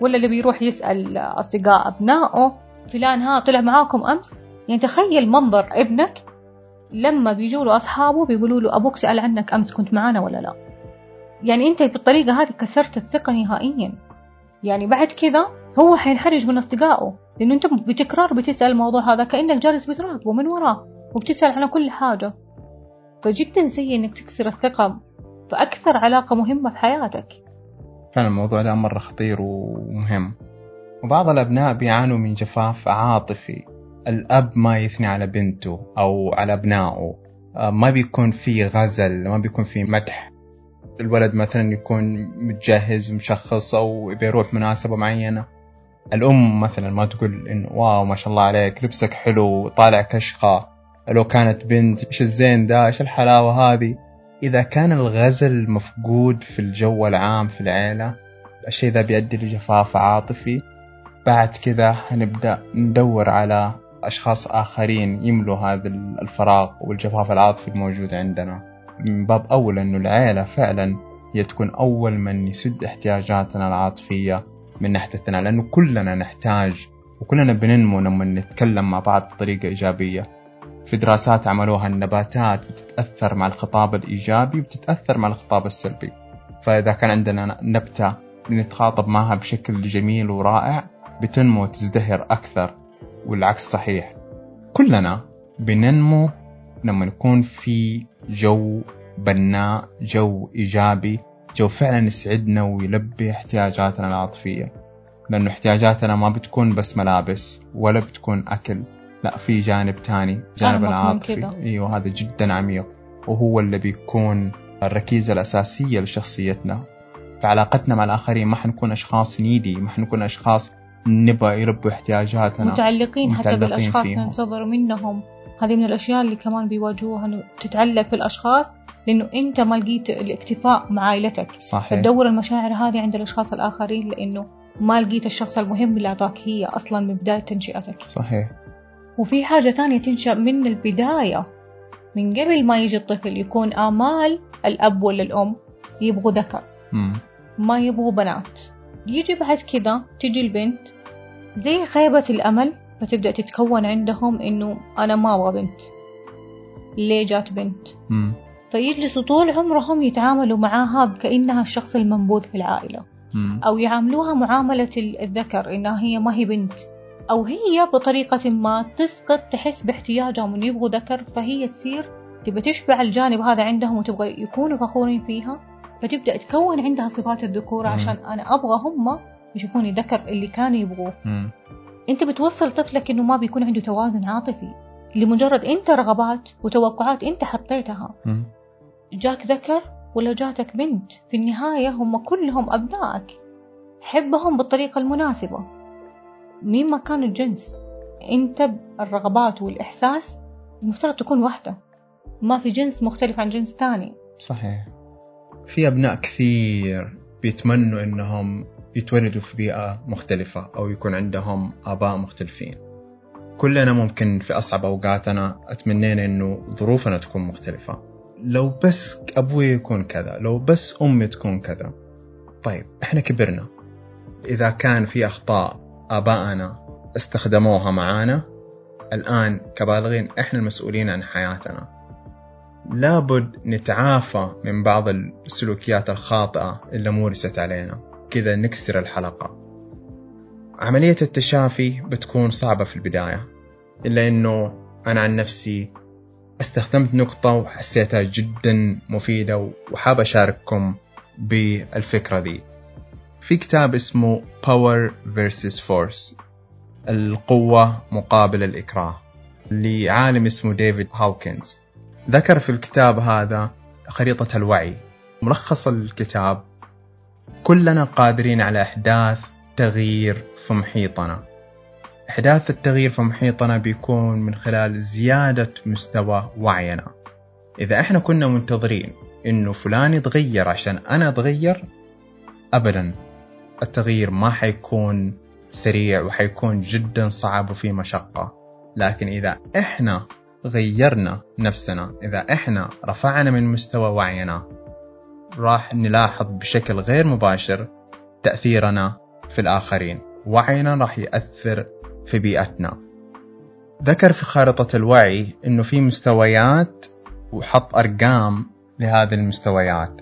ولا اللي بيروح يسأل أصدقاء أبنائه فلان ها طلع معاكم أمس؟ يعني تخيل منظر ابنك لما بيجوا له أصحابه بيقولوا له أبوك سأل عنك أمس كنت معانا ولا لا. يعني أنت بالطريقة هذه كسرت الثقة نهائيا. يعني بعد كذا هو حينحرج من أصدقائه لأنه أنت بتكرار بتسأل الموضوع هذا كأنك جالس بتراقبه من وراه وبتسأل على كل حاجة. فجدا سيء إنك تكسر الثقة في أكثر علاقة مهمة في حياتك. فعلا الموضوع ده مرة خطير ومهم. وبعض الأبناء بيعانوا من جفاف عاطفي. الأب ما يثني على بنته أو على أبنائه. آه، ما بيكون في غزل ما بيكون في مدح. الولد مثلا يكون متجهز ومشخص أو بيروح مناسبة معينة. الأم مثلا ما تقول إنه واو ما شاء الله عليك لبسك حلو طالع كشخة. لو كانت بنت إيش الزين ده؟ إيش الحلاوة هذه؟ إذا كان الغزل مفقود في الجو العام في العيلة الشيء ذا بيؤدي لجفاف عاطفي. بعد كذا هنبدأ ندور على أشخاص آخرين يملوا هذا الفراغ والجفاف العاطفي الموجود عندنا. من باب أول أنه العيلة فعلا هي تكون أول من يسد احتياجاتنا العاطفية. من ناحيتنا لأنه كلنا نحتاج وكلنا بننمو لما نتكلم مع بعض بطريقة إيجابية. في دراسات عملوها النباتات بتتأثر مع الخطاب الإيجابي وبتتأثر مع الخطاب السلبي. فإذا كان عندنا نبتة نتخاطب معها بشكل جميل ورائع بتنمو وتزدهر أكثر والعكس صحيح. كلنا بننمو لما نكون في جو بناء جو إيجابي جو فعلا يسعدنا ويلبي احتياجاتنا العاطفية. لأنه احتياجاتنا ما بتكون بس ملابس ولا بتكون أكل. لا في جانب تاني جانب العاطفي. إيوه هذا جدا عميق. وهو اللي بيكون الركيزة الأساسية لشخصيتنا. في علاقتنا مع الآخرين ما حنكون أشخاص نيدي ما حنكون أشخاص نبغى يربوا احتياجاتنا. متعلقين, حتى بالأشخاص ننتظر منهم. هذه من الأشياء اللي كمان بيواجهوها تتعلق في لأنه أنت ما لقيت الاكتفاء مع عائلتك. صحيح. تدور المشاعر هذه عند الأشخاص الآخرين لأنه ما لقيت الشخص المهم اللي أعطاك هي أصلا من بداية تنشئتك. صحيح. وفي حاجة ثانية تنشأ من البداية. من قبل ما يجي الطفل يكون آمال الأب ولا الأم يبغوا ذكر. ما يبغوا بنات. يجي بعد كذا تجي البنت. زي خيبة الأمل فتبدأ تتكون عندهم إنه أنا ما أبغى بنت. ليه جات بنت؟ مم. فيجلسوا طول عمرهم يتعاملوا معاها كأنها الشخص المنبوذ في العائلة. مم. أو يعاملوها معاملة الذكر إنها هي ما هي بنت. أو هي بطريقة ما تسقط تحس باحتياجهم إنه يبغوا ذكر فهي تصير تبغى تشبع الجانب هذا عندهم وتبغى يكونوا فخورين فيها فتبدأ تكون عندها صفات الذكورة عشان أنا أبغى هم يشوفوني ذكر اللي كانوا يبغوه. أنت بتوصل طفلك إنه ما بيكون عنده توازن عاطفي. لمجرد أنت رغبات وتوقعات أنت حطيتها. جاك ذكر ولا جاتك بنت في النهاية هم كلهم أبنائك. حبهم بالطريقة المناسبة. مين ما كان الجنس. أنت الرغبات والإحساس المفترض تكون واحدة. ما في جنس مختلف عن جنس تاني صحيح. في أبناء كثير بيتمنوا إنهم يتولدوا في بيئة مختلفة أو يكون عندهم آباء مختلفين. كلنا ممكن في أصعب أوقاتنا أتمنينا إنه ظروفنا تكون مختلفة. لو بس أبوي يكون كذا لو بس أمي تكون كذا. طيب إحنا كبرنا. إذا كان في أخطاء آبائنا استخدموها معانا الآن كبالغين إحنا المسؤولين عن حياتنا. لابد نتعافى من بعض السلوكيات الخاطئة اللي مورست علينا. كذا نكسر الحلقة. عملية التشافي بتكون صعبة في البداية إلا أنه أنا عن نفسي استخدمت نقطة وحسيتها جدا مفيدة وحاب أشارككم بالفكرة دي. في كتاب اسمه Power vs Force القوة مقابل الإكراه لعالم اسمه ديفيد هاوكنز ذكر في الكتاب هذا خريطة الوعي. ملخص الكتاب كلنا قادرين على إحداث تغيير في محيطنا. إحداث التغيير في محيطنا بيكون من خلال زيادة مستوى وعينا. إذا إحنا كنا منتظرين إنه فلان يتغير عشان أنا أتغير أبدا التغيير ما حيكون سريع وحيكون جدا صعب وفي مشقة. لكن إذا إحنا غيرنا نفسنا إذا إحنا رفعنا من مستوى وعينا راح نلاحظ بشكل غير مباشر تأثيرنا في الآخرين. وعينا راح يأثر في بيئتنا. ذكر في خارطة الوعي أنه في مستويات وحط أرقام لهذه المستويات.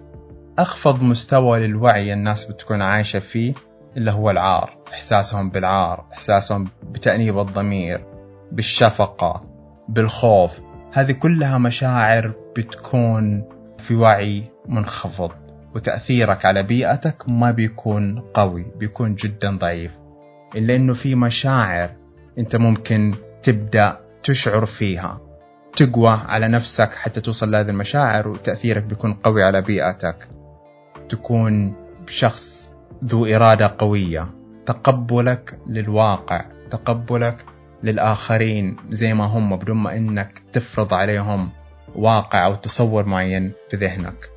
أخفض مستوى للوعي الناس بتكون عايشة فيه اللي هو العار إحساسهم بالعار إحساسهم بتأنيب الضمير بالشفقة بالخوف. هذه كلها مشاعر بتكون في وعي منخفض وتأثيرك على بيئتك ما بيكون قوي بيكون جدا ضعيف. إلا إنه في مشاعر أنت ممكن تبدأ تشعر فيها. تقوى على نفسك حتى توصل لهذه المشاعر وتأثيرك بيكون قوي على بيئتك. تكون شخص ذو إرادة قوية. تقبلك للواقع. تقبلك للآخرين زي ما هم بدون ما إنك تفرض عليهم واقع أو تصور معين في ذهنك.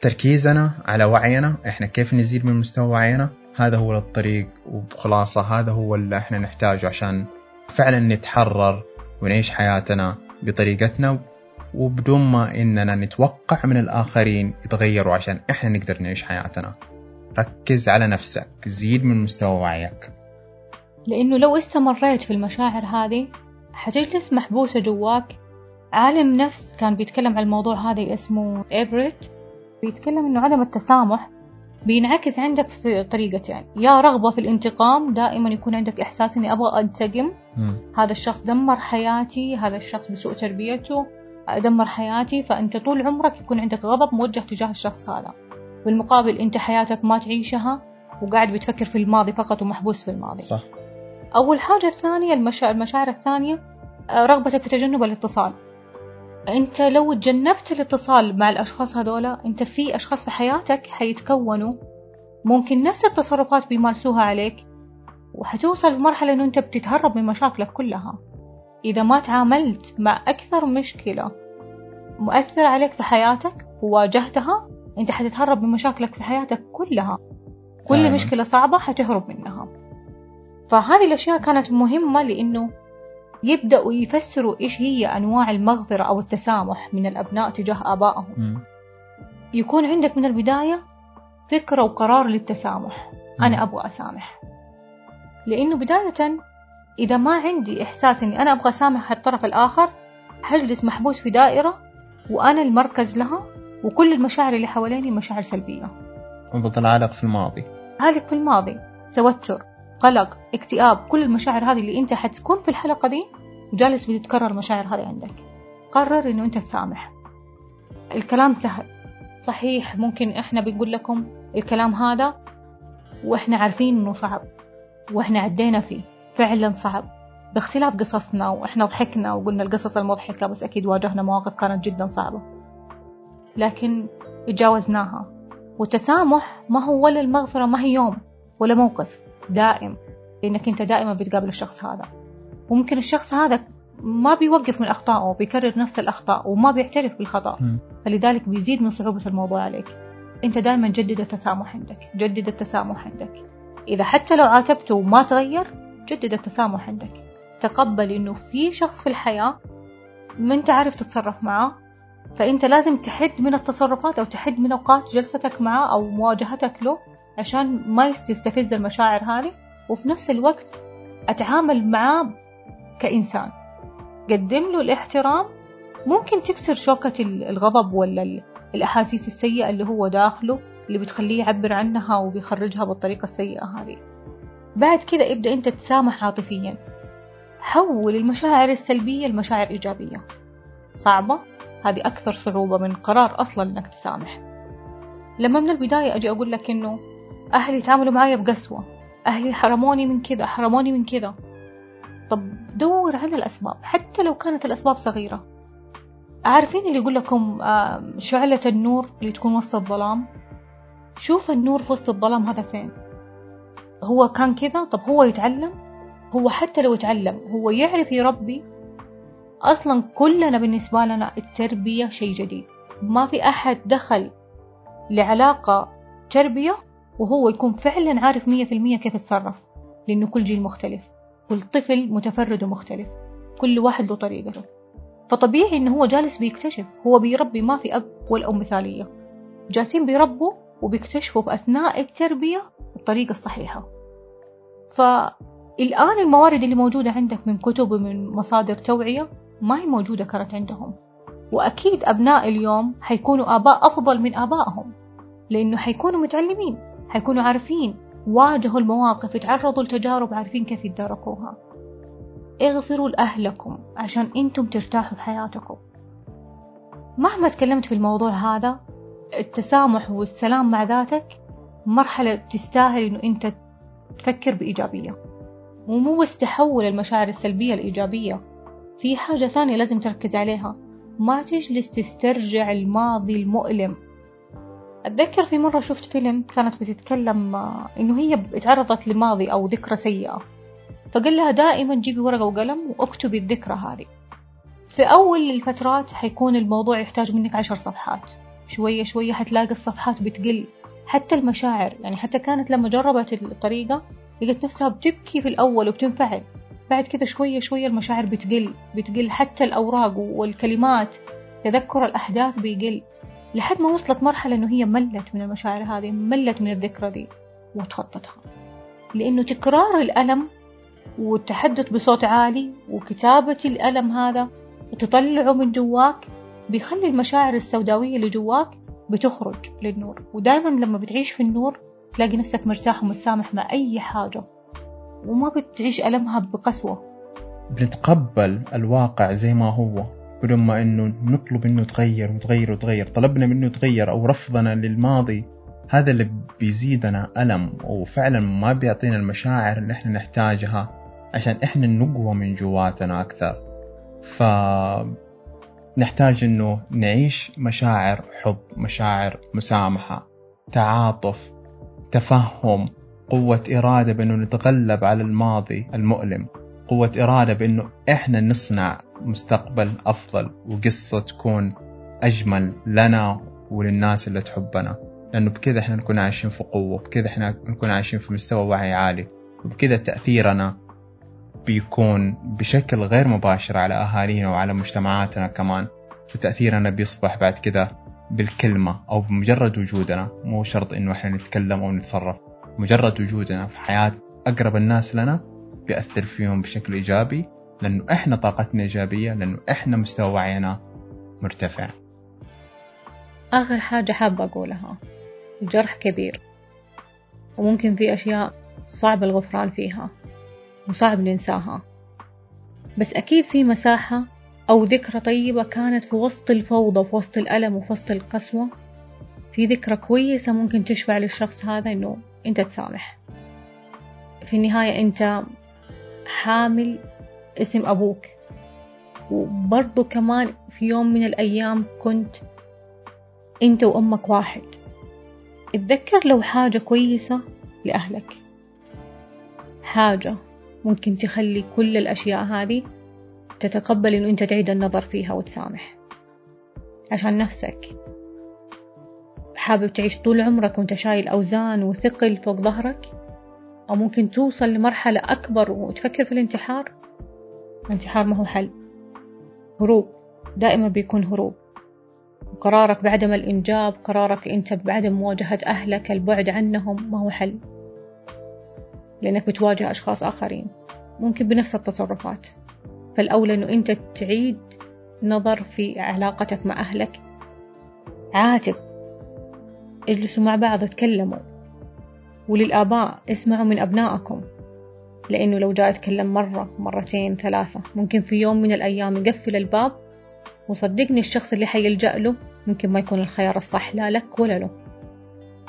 تركيزنا على وعينا. إحنا كيف نزيد من مستوى وعينا؟ هذا هو الطريق وبخلاصة هذا هو اللي إحنا نحتاجه عشان فعلا نتحرر ونعيش حياتنا بطريقتنا وبدون ما إننا نتوقع من الآخرين يتغيروا عشان إحنا نقدر نعيش حياتنا. ركز على نفسك زيد من مستوى وعيك. لأنه لو استمريت في المشاعر هذه حتجلس محبوسة جواك. عالم نفس كان بيتكلم عن الموضوع هذا اسمه إبريت بيتكلم إنه عدم التسامح بينعكس عندك في طريقتين يعني. يا رغبة في الانتقام دائما يكون عندك إحساس إني أبغى أنتقم. هذا الشخص دمر حياتي هذا الشخص بسوء تربيته دمر حياتي. فأنت طول عمرك يكون عندك غضب موجه تجاه الشخص هذا. بالمقابل أنت حياتك ما تعيشها وقاعد بتفكر في الماضي فقط ومحبوس في الماضي. صح. أول حاجة الثانية المشا... المشاعر الثانية آه، رغبتك في تجنب الاتصال. أنت لو تجنبت الاتصال مع الأشخاص هذولا أنت في أشخاص في حياتك حيتكونوا ممكن نفس التصرفات بيمارسوها عليك وحتوصل لمرحلة أنه أنت بتتهرب من مشاكلك كلها. إذا ما تعاملت مع أكثر مشكلة مؤثرة عليك في حياتك وواجهتها أنت حتتهرب من مشاكلك في حياتك كلها. كل. مشكلة صعبة حتهرب منها. فهذه الأشياء كانت مهمة لأنه يبدأوا يفسروا إيش هي أنواع المغفرة أو التسامح من الأبناء تجاه آبائهم. م. يكون عندك من البداية فكرة وقرار للتسامح. م. أنا أبغى أسامح. لأنه بداية إذا ما عندي إحساس إني أنا أبغى أسامح الطرف الآخر حجلس محبوس في دائرة وأنا المركز لها وكل المشاعر اللي حواليني مشاعر سلبية. وبظل عالق في الماضي. عالق في الماضي. توتر قلق اكتئاب كل المشاعر هذه اللي أنت حتكون في الحلقة دي وجالس بتتكرر المشاعر هذه عندك. قرر إنه أنت تسامح. الكلام سهل صحيح ممكن إحنا بنقول لكم الكلام هذا وإحنا عارفين إنه صعب وإحنا عدينا فيه. فعلا صعب. باختلاف قصصنا وإحنا ضحكنا وقلنا القصص المضحكة بس أكيد واجهنا مواقف كانت جدا صعبة. لكن تجاوزناها. والتسامح ما هو ولا المغفرة ما هي يوم ولا موقف. دائم لأنك أنت دائما بتقابل الشخص هذا. وممكن الشخص هذا ما بيوقف من أخطائه بيكرر نفس الأخطاء وما بيعترف بالخطأ. فلذلك بيزيد من صعوبة الموضوع عليك. أنت دائما جدد التسامح عندك جدد التسامح عندك. إذا حتى لو عاتبته وما تغير جدد التسامح عندك. تقبل إنه في شخص في الحياة ما أنت عارف تتصرف معاه فأنت لازم تحد من التصرفات أو تحد من أوقات جلستك معاه أو مواجهتك له. عشان ما يستفز المشاعر هذه وفي نفس الوقت أتعامل معاه كإنسان. قدم له الاحترام. ممكن تكسر شوكة الغضب ولا الأحاسيس السيئة اللي هو داخله اللي بتخليه يعبر عنها وبيخرجها بالطريقة السيئة هذه. بعد كذا ابدأ أنت تسامح عاطفيا. حول المشاعر السلبية لمشاعر إيجابية. صعبة؟ هذه أكثر صعوبة من قرار أصلا إنك تسامح. لما من البداية أجي أقول لك إنه أهلي تعاملوا معايا بقسوة. أهلي حرموني من كذا حرموني من كذا طب دور على الأسباب حتى لو كانت الأسباب صغيرة. عارفين اللي يقول لكم شعلة النور اللي تكون وسط الظلام؟ شوف النور في وسط الظلام هذا فين. هو كان كذا طب هو يتعلم؟ هو حتى لو يتعلم هو يعرف يربي أصلا كلنا بالنسبة لنا التربية شيء جديد. ما في أحد دخل لعلاقة تربية وهو يكون فعلا عارف مية في المية كيف يتصرف لأنه كل جيل مختلف كل طفل متفرد ومختلف كل واحد له طريقته. فطبيعي إنه هو جالس بيكتشف هو بيربي ما في أب ولا أم مثالية. جالسين بيربوا وبيكتشفوا في أثناء التربية الطريقة الصحيحة. فالآن الموارد اللي موجودة عندك من كتب ومن مصادر توعية ما هي موجودة كانت عندهم. وأكيد أبناء اليوم حيكونوا آباء أفضل من آبائهم لأنه حيكونوا متعلمين. حيكونوا عارفين واجهوا المواقف تعرضوا لتجارب عارفين كيف يتداركوها اغفروا لأهلكم عشان أنتم ترتاحوا في حياتكم مهما تكلمت في الموضوع هذا التسامح والسلام مع ذاتك مرحلة تستاهل إنه أنت تفكر بإيجابية. ومو بس تحول المشاعر السلبية لإيجابية في حاجة ثانية لازم تركز عليها. ما تجلس تسترجع الماضي المؤلم. أتذكر في مرة شفت فيلم كانت بتتكلم آه، إنه هي اتعرضت لماضي أو ذكرى سيئة. فقال لها دائما جيبي ورقة وقلم واكتبي الذكرى هذه. في أول الفترات حيكون الموضوع يحتاج منك عشر صفحات. شوية شوية حتلاقي الصفحات بتقل. حتى المشاعر يعني حتى كانت لما جربت الطريقة لقت نفسها بتبكي في الأول وبتنفعل. بعد كده شوية شوية المشاعر بتقل بتقل حتى الأوراق والكلمات تذكر الأحداث بيقل. لحد ما وصلت مرحلة إنه هي ملت من المشاعر هذه ملت من الذكرى دي وتخطتها. لأنه تكرار الألم والتحدث بصوت عالي وكتابة الألم هذا وتطلعه من جواك بيخلي المشاعر السوداوية اللي جواك بتخرج للنور. ودائما لما بتعيش في النور تلاقي نفسك مرتاح ومتسامح مع أي حاجة وما بتعيش ألمها بقسوة. بنتقبل الواقع زي ما هو. بدون ما إنه نطلب إنه يتغير وتغير وتغير طلبنا منه يتغير أو رفضنا للماضي. هذا اللي بيزيدنا ألم وفعلا ما بيعطينا المشاعر اللي إحنا نحتاجها عشان إحنا نقوى من جواتنا أكثر. ف نحتاج إنه نعيش مشاعر حب مشاعر مسامحة تعاطف تفهم قوة إرادة بأنه نتغلب على الماضي المؤلم. قوة إرادة بأنه إحنا نصنع مستقبل أفضل وقصة تكون أجمل لنا وللناس اللي تحبنا. لأنه بكذا إحنا نكون عايشين في قوة بكذا إحنا نكون عايشين في مستوى وعي عالي وبكذا تأثيرنا بيكون بشكل غير مباشر على أهالينا وعلى مجتمعاتنا كمان. وتأثيرنا بيصبح بعد كده بالكلمة أو بمجرد وجودنا. مو شرط إنه إحنا نتكلم أو نتصرف مجرد وجودنا في حياة أقرب الناس لنا بيأثر فيهم بشكل إيجابي لأنه إحنا طاقتنا إيجابية لأنه إحنا مستوى وعينا مرتفع. آخر حاجة حابة أقولها. الجرح كبير. وممكن في أشياء صعب الغفران فيها وصعب ننساها. بس أكيد في مساحة أو ذكرى طيبة كانت في وسط الفوضى وفي وسط الألم وفي وسط القسوة. في ذكرى كويسة ممكن تشفع للشخص هذا إنه أنت تسامح. في النهاية أنت حامل اسم أبوك. وبرضو كمان في يوم من الأيام كنت أنت وأمك واحد. اتذكر لو حاجة كويسة لأهلك؟ حاجة ممكن تخلي كل الأشياء هذه تتقبل إنه أنت تعيد النظر فيها وتسامح. عشان نفسك. حابب تعيش طول عمرك وأنت شايل أوزان وثقل فوق ظهرك؟ أو ممكن توصل لمرحلة أكبر وتفكر في الانتحار؟ الانتحار ما هو حل. هروب. دائما بيكون هروب. قرارك بعدم الإنجاب قرارك أنت بعدم مواجهة أهلك البعد عنهم ما هو حل. لأنك بتواجه أشخاص آخرين. ممكن بنفس التصرفات. فالأولى أنه أنت تعيد نظر في علاقتك مع أهلك. عاتب. اجلسوا مع بعض وتكلموا. وللآباء اسمعوا من أبنائكم لأنه لو جاء يتكلم مرة مرتين ثلاثة ممكن في يوم من الأيام يقفل الباب وصدقني الشخص اللي حيلجأ له ممكن ما يكون الخيار الصح لا لك ولا له.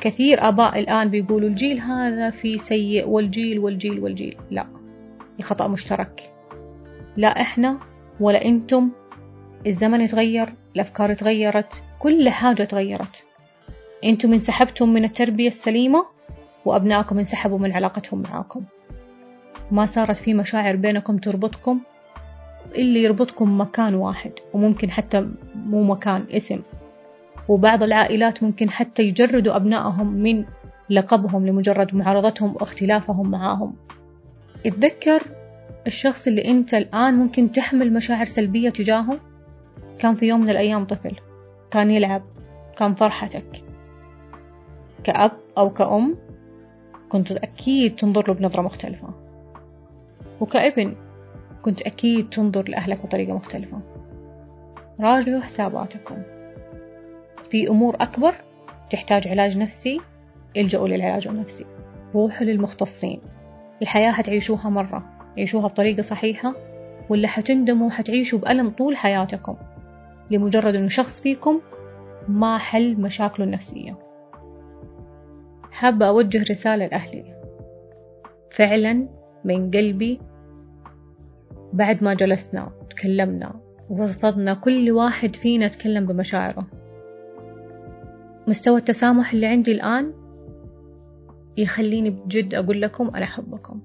كثير آباء الآن بيقولوا الجيل هذا في سيء والجيل والجيل والجيل. لا خطأ مشترك. لا إحنا ولا أنتم. الزمن يتغير الأفكار تغيرت كل حاجة تغيرت. أنتم انسحبتم من التربية السليمة وأبنائكم انسحبوا من علاقتهم معاكم. ما صارت في مشاعر بينكم تربطكم اللي يربطكم مكان واحد وممكن حتى مو مكان اسم. وبعض العائلات ممكن حتى يجردوا أبنائهم من لقبهم لمجرد معارضتهم واختلافهم معاهم. اتذكر الشخص اللي أنت الآن ممكن تحمل مشاعر سلبية تجاهه؟ كان في يوم من الأيام طفل. كان يلعب. كان فرحتك. كأب أو كأم كنت أكيد تنظر له بنظرة مختلفة. وكابن كنت أكيد تنظر لأهلك بطريقة مختلفة. راجعوا حساباتكم. في أمور أكبر تحتاج علاج نفسي إلجأوا للعلاج النفسي. روحوا للمختصين. الحياة هتعيشوها مرة. عيشوها بطريقة صحيحة ولا حتندموا حتعيشوا بألم طول حياتكم. لمجرد أنه شخص فيكم ما حل مشاكله النفسية. حابة أوجه رسالة لأهلي. فعلا من قلبي بعد ما جلسنا وتكلمنا وفضفضنا كل واحد فينا تكلم بمشاعره. مستوى التسامح اللي عندي الآن يخليني بجد أقول لكم أنا أحبكم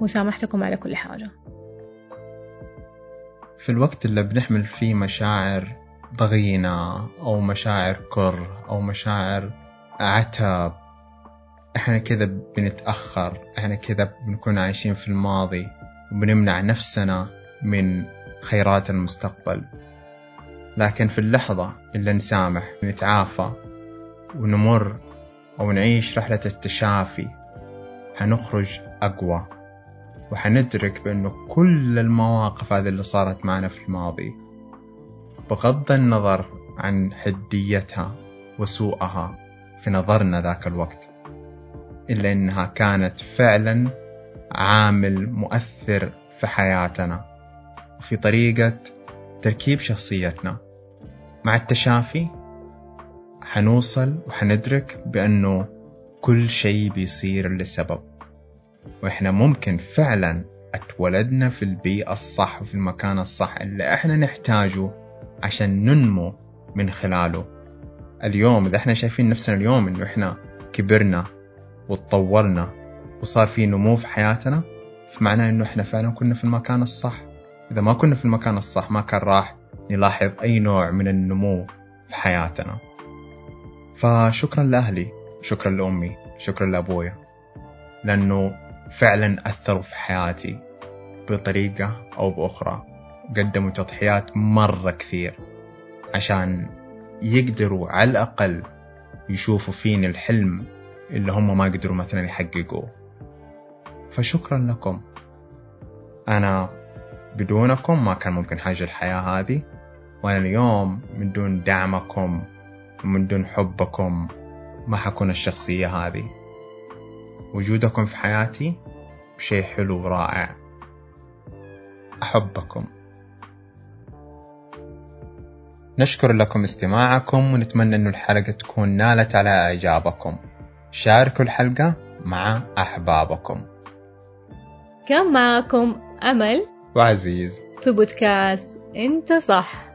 وسامحتكم على كل حاجة. في الوقت اللي بنحمل فيه مشاعر ضغينة أو مشاعر كره أو مشاعر عتب إحنا كذا بنتأخر. إحنا كذا بنكون عايشين في الماضي وبنمنع نفسنا من خيرات المستقبل. لكن في اللحظة اللي نسامح نتعافى ونمر أو نعيش رحلة التشافي حنخرج أقوى. وحندرك بأنه كل المواقف هذه اللي صارت معنا في الماضي بغض النظر عن حديتها وسوءها في نظرنا ذاك الوقت إلا أنها كانت فعلا عامل مؤثر في حياتنا وفي طريقة تركيب شخصيتنا. مع التشافي حنوصل وحندرك بأنه كل شيء بيصير لسبب وإحنا ممكن فعلا اتولدنا في البيئة الصح وفي المكان الصح اللي إحنا نحتاجه عشان ننمو من خلاله. اليوم إذا إحنا شايفين نفسنا اليوم إنه إحنا كبرنا وتطورنا وصار في نمو في حياتنا فمعناه إنه إحنا فعلا كنا في المكان الصح. إذا ما كنا في المكان الصح ما كان راح نلاحظ أي نوع من النمو في حياتنا. فشكرا لأهلي شكرا لأمي شكرا لأبويا لأنه فعلا أثروا في حياتي بطريقة أو بأخرى. قدموا تضحيات مرة كثير عشان يقدروا على الأقل يشوفوا فيني الحلم اللي هم ما قدروا مثلا يحققوه. فشكرا لكم. أنا بدونكم ما كان ممكن حاجة الحياة هذه وأنا اليوم من دون دعمكم ومن دون حبكم ما حكون الشخصية هذه. وجودكم في حياتي شيء حلو ورائع. أحبكم. نشكر لكم استماعكم ونتمنى أن الحلقة تكون نالت على إعجابكم. شاركوا الحلقة مع أحبابكم. كان معكم أمل وعزيز. في بودكاست أنت صح.